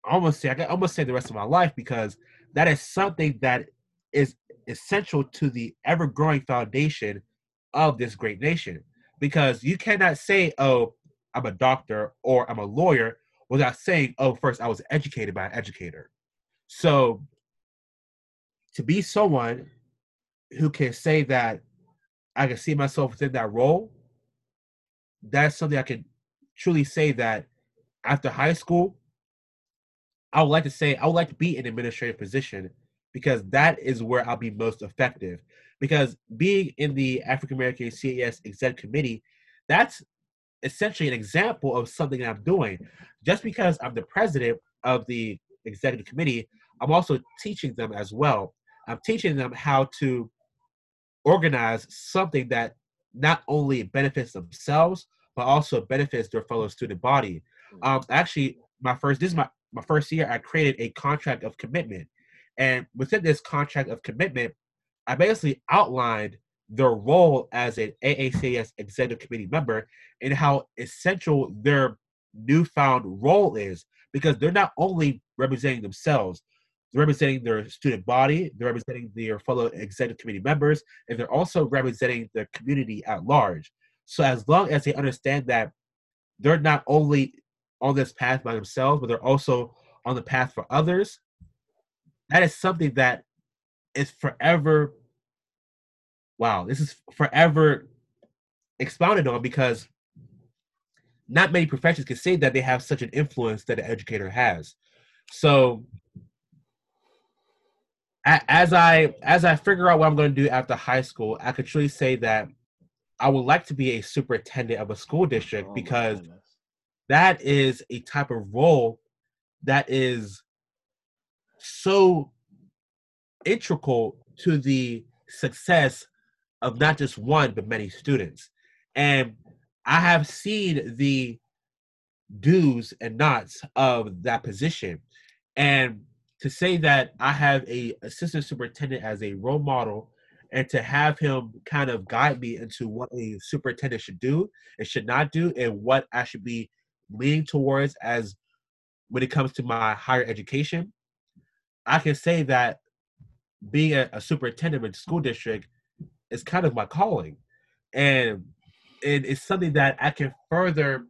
almost say i can almost say the rest of my life because that is something that is essential to the ever-growing foundation of this great nation because you cannot say oh i'm a doctor or i'm a lawyer without saying oh first i was educated by an educator so to be someone who can say that I can see myself within that role, that's something I can truly say that after high school, I would like to say I would like to be in an administrative position because that is where I'll be most effective. Because being in the African American CAS Exec Committee, that's essentially an example of something I'm doing. Just because I'm the president of the executive committee, I'm also teaching them as well. I'm teaching them how to organize something that not only benefits themselves but also benefits their fellow student body. Hmm. Um, actually, my first this is my my first year. I created a contract of commitment, and within this contract of commitment, I basically outlined their role as an AACAS executive committee member and how essential their newfound role is because they're not only representing themselves, they're representing their student body, they're representing their fellow executive committee members, and they're also representing the community at large. So as long as they understand that they're not only on this path by themselves, but they're also on the path for others, that is something that is forever wow, this is forever expounded on because not many professions can say that they have such an influence that an educator has. So as I as I figure out what I'm going to do after high school, I could truly say that I would like to be a superintendent of a school district oh because that is a type of role that is so integral to the success of not just one but many students. And I have seen the do's and nots of that position. And to say that I have a assistant superintendent as a role model and to have him kind of guide me into what a superintendent should do and should not do and what I should be leaning towards as when it comes to my higher education, I can say that being a, a superintendent in a school district is kind of my calling. And it is something that I can further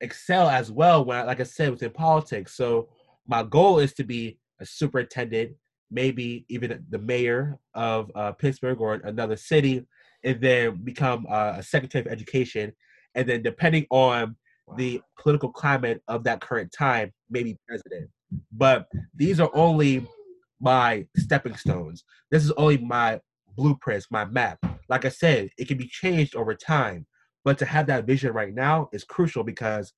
excel as well when like I said within politics. So my goal is to be a superintendent, maybe even the mayor of uh, Pittsburgh or another city, and then become uh, a secretary of education, and then depending on the political climate of that current time, maybe president. But these are only my stepping stones. This is only my blueprints, my map. Like I said, it can be changed over time, but to have that vision right now is crucial because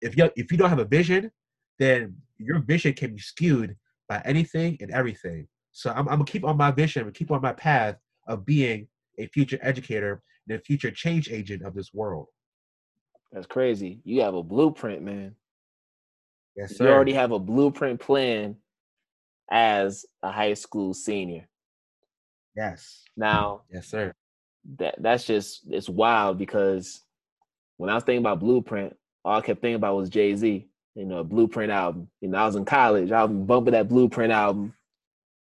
if you if you don't have a vision, then your vision can be skewed by anything and everything. So I'm, I'm gonna keep on my vision, and keep on my path of being a future educator and a future change agent of this world. That's crazy. You have a blueprint, man. Yes, sir. You already have a blueprint plan as a high school senior. Yes. Now, yes, sir. That that's just it's wild because when I was thinking about blueprint, all I kept thinking about was Jay Z. You know, Blueprint album. You know, I was in college. I was bumping that Blueprint album.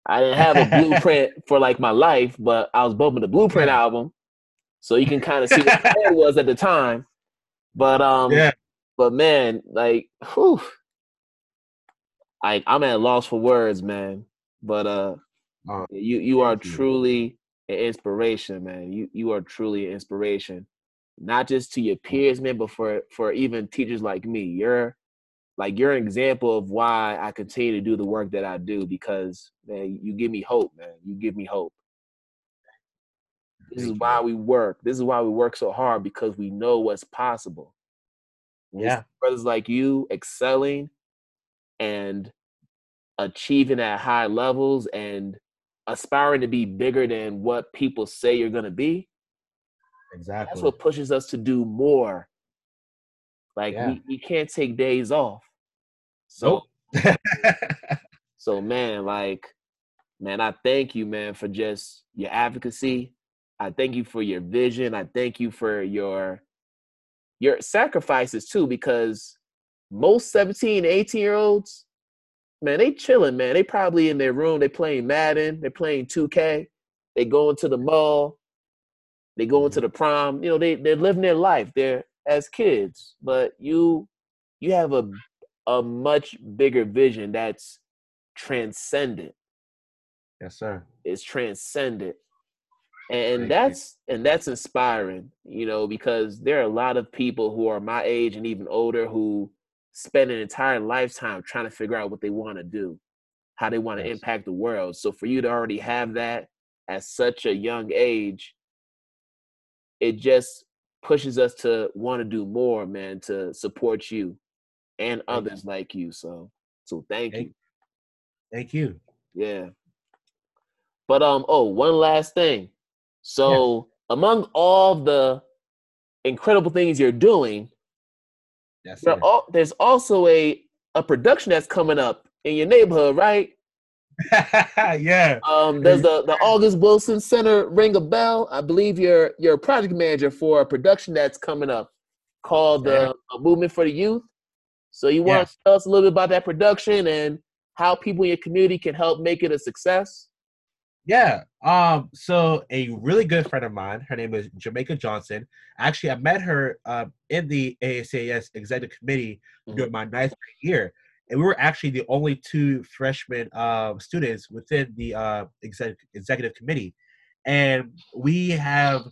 I didn't have a blueprint for like my life, but I was bumping the Blueprint album, so you can kind of see what it was at the time. But um, yeah. But man, like, whew, I I'm at loss for words, man. But uh, uh you you are truly an inspiration, man. You you are truly an inspiration, not just to your peers, man, but for for even teachers like me. You're like you're an example of why I continue to do the work that I do because man, you give me hope, man. You give me hope. This is why we work. This is why we work so hard because we know what's possible. Yeah. Brothers like you excelling and achieving at high levels and aspiring to be bigger than what people say you're going to be. Exactly. That's what pushes us to do more. Like yeah. we, we can't take days off. So nope. So man, like man, I thank you man for just your advocacy. I thank you for your vision. I thank you for your your sacrifices too because most 17, 18 year olds man, they chilling, man. They probably in their room. They playing Madden. They're playing 2K. They going to the mall. They going to mm-hmm. the prom. You know, they they're living their life. They're as kids, but you you have a a much bigger vision that's transcendent. Yes, sir. It's transcendent. And Thank that's you. and that's inspiring, you know, because there are a lot of people who are my age and even older who spend an entire lifetime trying to figure out what they want to do, how they want to yes. impact the world. So for you to already have that at such a young age, it just pushes us to want to do more, man, to support you and thank others you. like you. So so thank, thank you. Thank you. Yeah. But um oh, one last thing. So yeah. among all the incredible things you're doing, Yes, all, there's also a a production that's coming up in your neighborhood, right? yeah. Um, does the the August Wilson Center ring a bell? I believe you're you're a project manager for a production that's coming up called the yeah. Movement for the Youth. So you want yeah. to tell us a little bit about that production and how people in your community can help make it a success? Yeah. Um. So a really good friend of mine, her name is Jamaica Johnson. Actually, I met her uh, in the AACAS executive committee mm-hmm. during my ninth year, and we were actually the only two freshman uh, students within the uh, exec- executive committee, and we have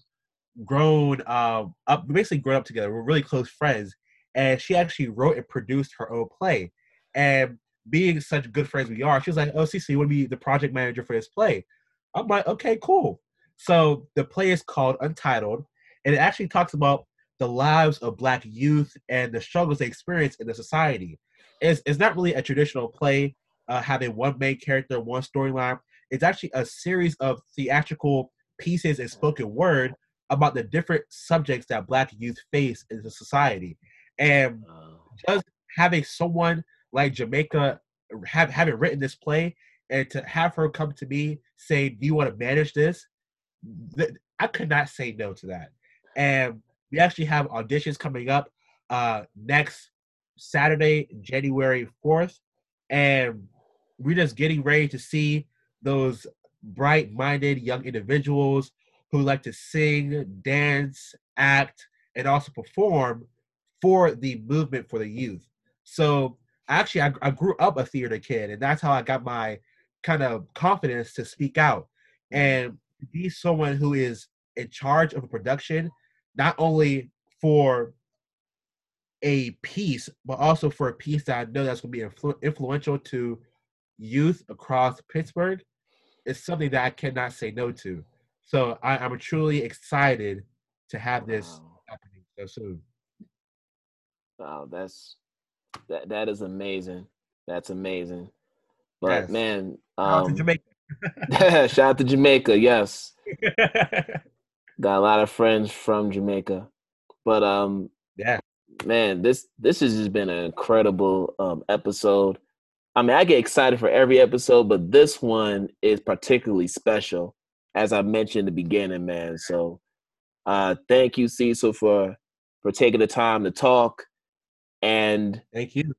grown um, up, basically grown up together. We're really close friends, and she actually wrote and produced her own play, and being such good friends we are, she was like, "Oh, Cece, you want to be the project manager for this play?" I'm like, okay, cool. So the play is called Untitled, and it actually talks about the lives of Black youth and the struggles they experience in the society. It's, it's not really a traditional play uh, having one main character, one storyline. It's actually a series of theatrical pieces and spoken word about the different subjects that Black youth face in the society. And just having someone like Jamaica have having written this play and to have her come to me say, "Do you want to manage this?" I could not say no to that. And we actually have auditions coming up uh, next Saturday, January fourth, and we're just getting ready to see those bright-minded young individuals who like to sing, dance, act, and also perform for the movement for the youth. So actually, I, I grew up a theater kid, and that's how I got my kind of confidence to speak out and be someone who is in charge of a production, not only for a piece, but also for a piece that I know that's going to be influ- influential to youth across Pittsburgh, is something that I cannot say no to. So I, am truly excited to have this wow. happening so soon. Wow, that's that that is amazing. That's amazing. But yes. man, um, shout out to um, Jamaica. shout out to Jamaica. Yes, got a lot of friends from Jamaica. But um, yeah, man, this this has just been an incredible um episode. I mean, I get excited for every episode, but this one is particularly special, as I mentioned in the beginning, man. So, uh, thank you, Cecil, for for taking the time to talk. And thank you.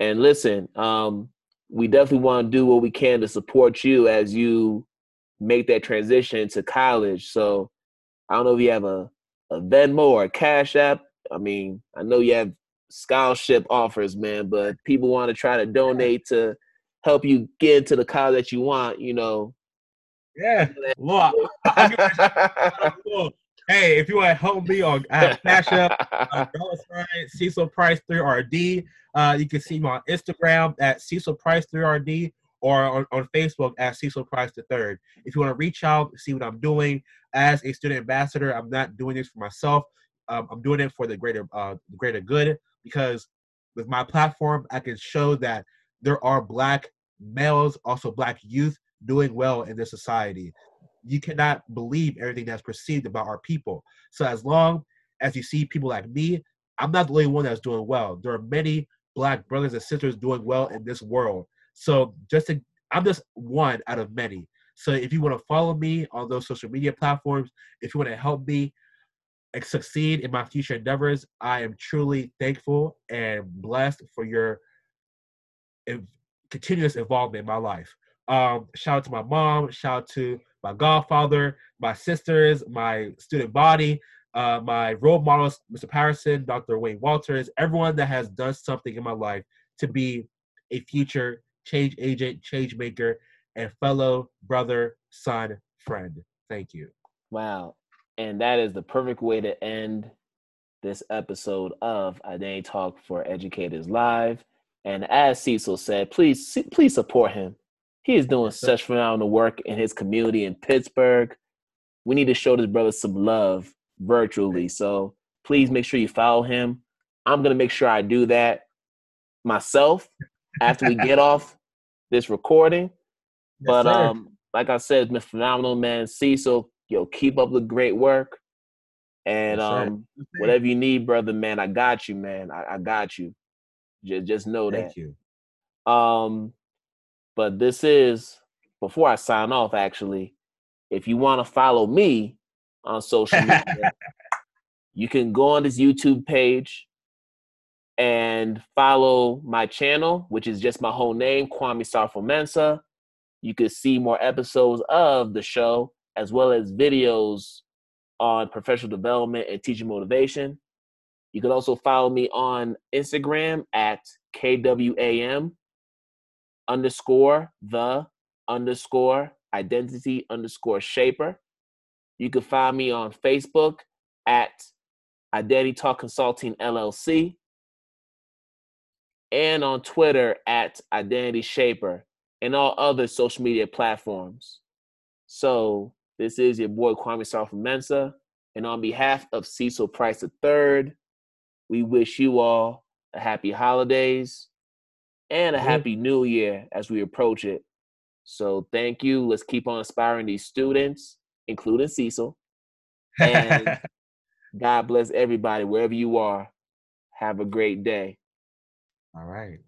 And listen, um, we definitely want to do what we can to support you as you make that transition to college. So I don't know if you have a, a Venmo or a Cash App. I mean, I know you have scholarship offers, man, but people want to try to donate to help you get into the college that you want, you know. Yeah. Well, hey, if you want to help me on have Cash App, uh, sign Cecil Price 3RD. Uh, you can see me on Instagram at Cecil Price 3RD or on, on Facebook at Cecil Price the Third. If you want to reach out, see what I'm doing as a student ambassador, I'm not doing this for myself. Um, I'm doing it for the greater uh, the greater good because with my platform, I can show that there are black males, also black youth, doing well in this society you cannot believe everything that's perceived about our people. So as long as you see people like me, I'm not the only one that's doing well. There are many black brothers and sisters doing well in this world. So just to, I'm just one out of many. So if you want to follow me on those social media platforms, if you want to help me succeed in my future endeavors, I am truly thankful and blessed for your continuous involvement in my life. Um, shout out to my mom. Shout out to my godfather, my sisters, my student body, uh, my role models, Mr. Patterson, Dr. Wayne Walters, everyone that has done something in my life to be a future change agent, change maker, and fellow brother, son, friend. Thank you. Wow. And that is the perfect way to end this episode of Identity Talk for Educators Live. And as Cecil said, please please support him. He is doing such phenomenal work in his community in Pittsburgh. We need to show this brother some love virtually. So please make sure you follow him. I'm gonna make sure I do that myself after we get off this recording. Yes, but sir. um, like I said, Mr. Phenomenal Man Cecil, yo, keep up the great work. And yes, um, whatever you need, brother, man, I got you, man. I, I got you. Just just know Thank that. you. Um, but this is before I sign off. Actually, if you want to follow me on social media, you can go on this YouTube page and follow my channel, which is just my whole name, Kwame Sarfo Mensah. You can see more episodes of the show as well as videos on professional development and teacher motivation. You can also follow me on Instagram at KWAM underscore the underscore identity underscore shaper. You can find me on Facebook at Identity Talk Consulting LLC and on Twitter at Identity Shaper and all other social media platforms. So this is your boy Kwame Sarfo Mensah. And on behalf of Cecil Price III, we wish you all a happy holidays and a mm-hmm. happy new year as we approach it. So thank you. Let's keep on inspiring these students, including Cecil. And God bless everybody wherever you are. Have a great day. All right.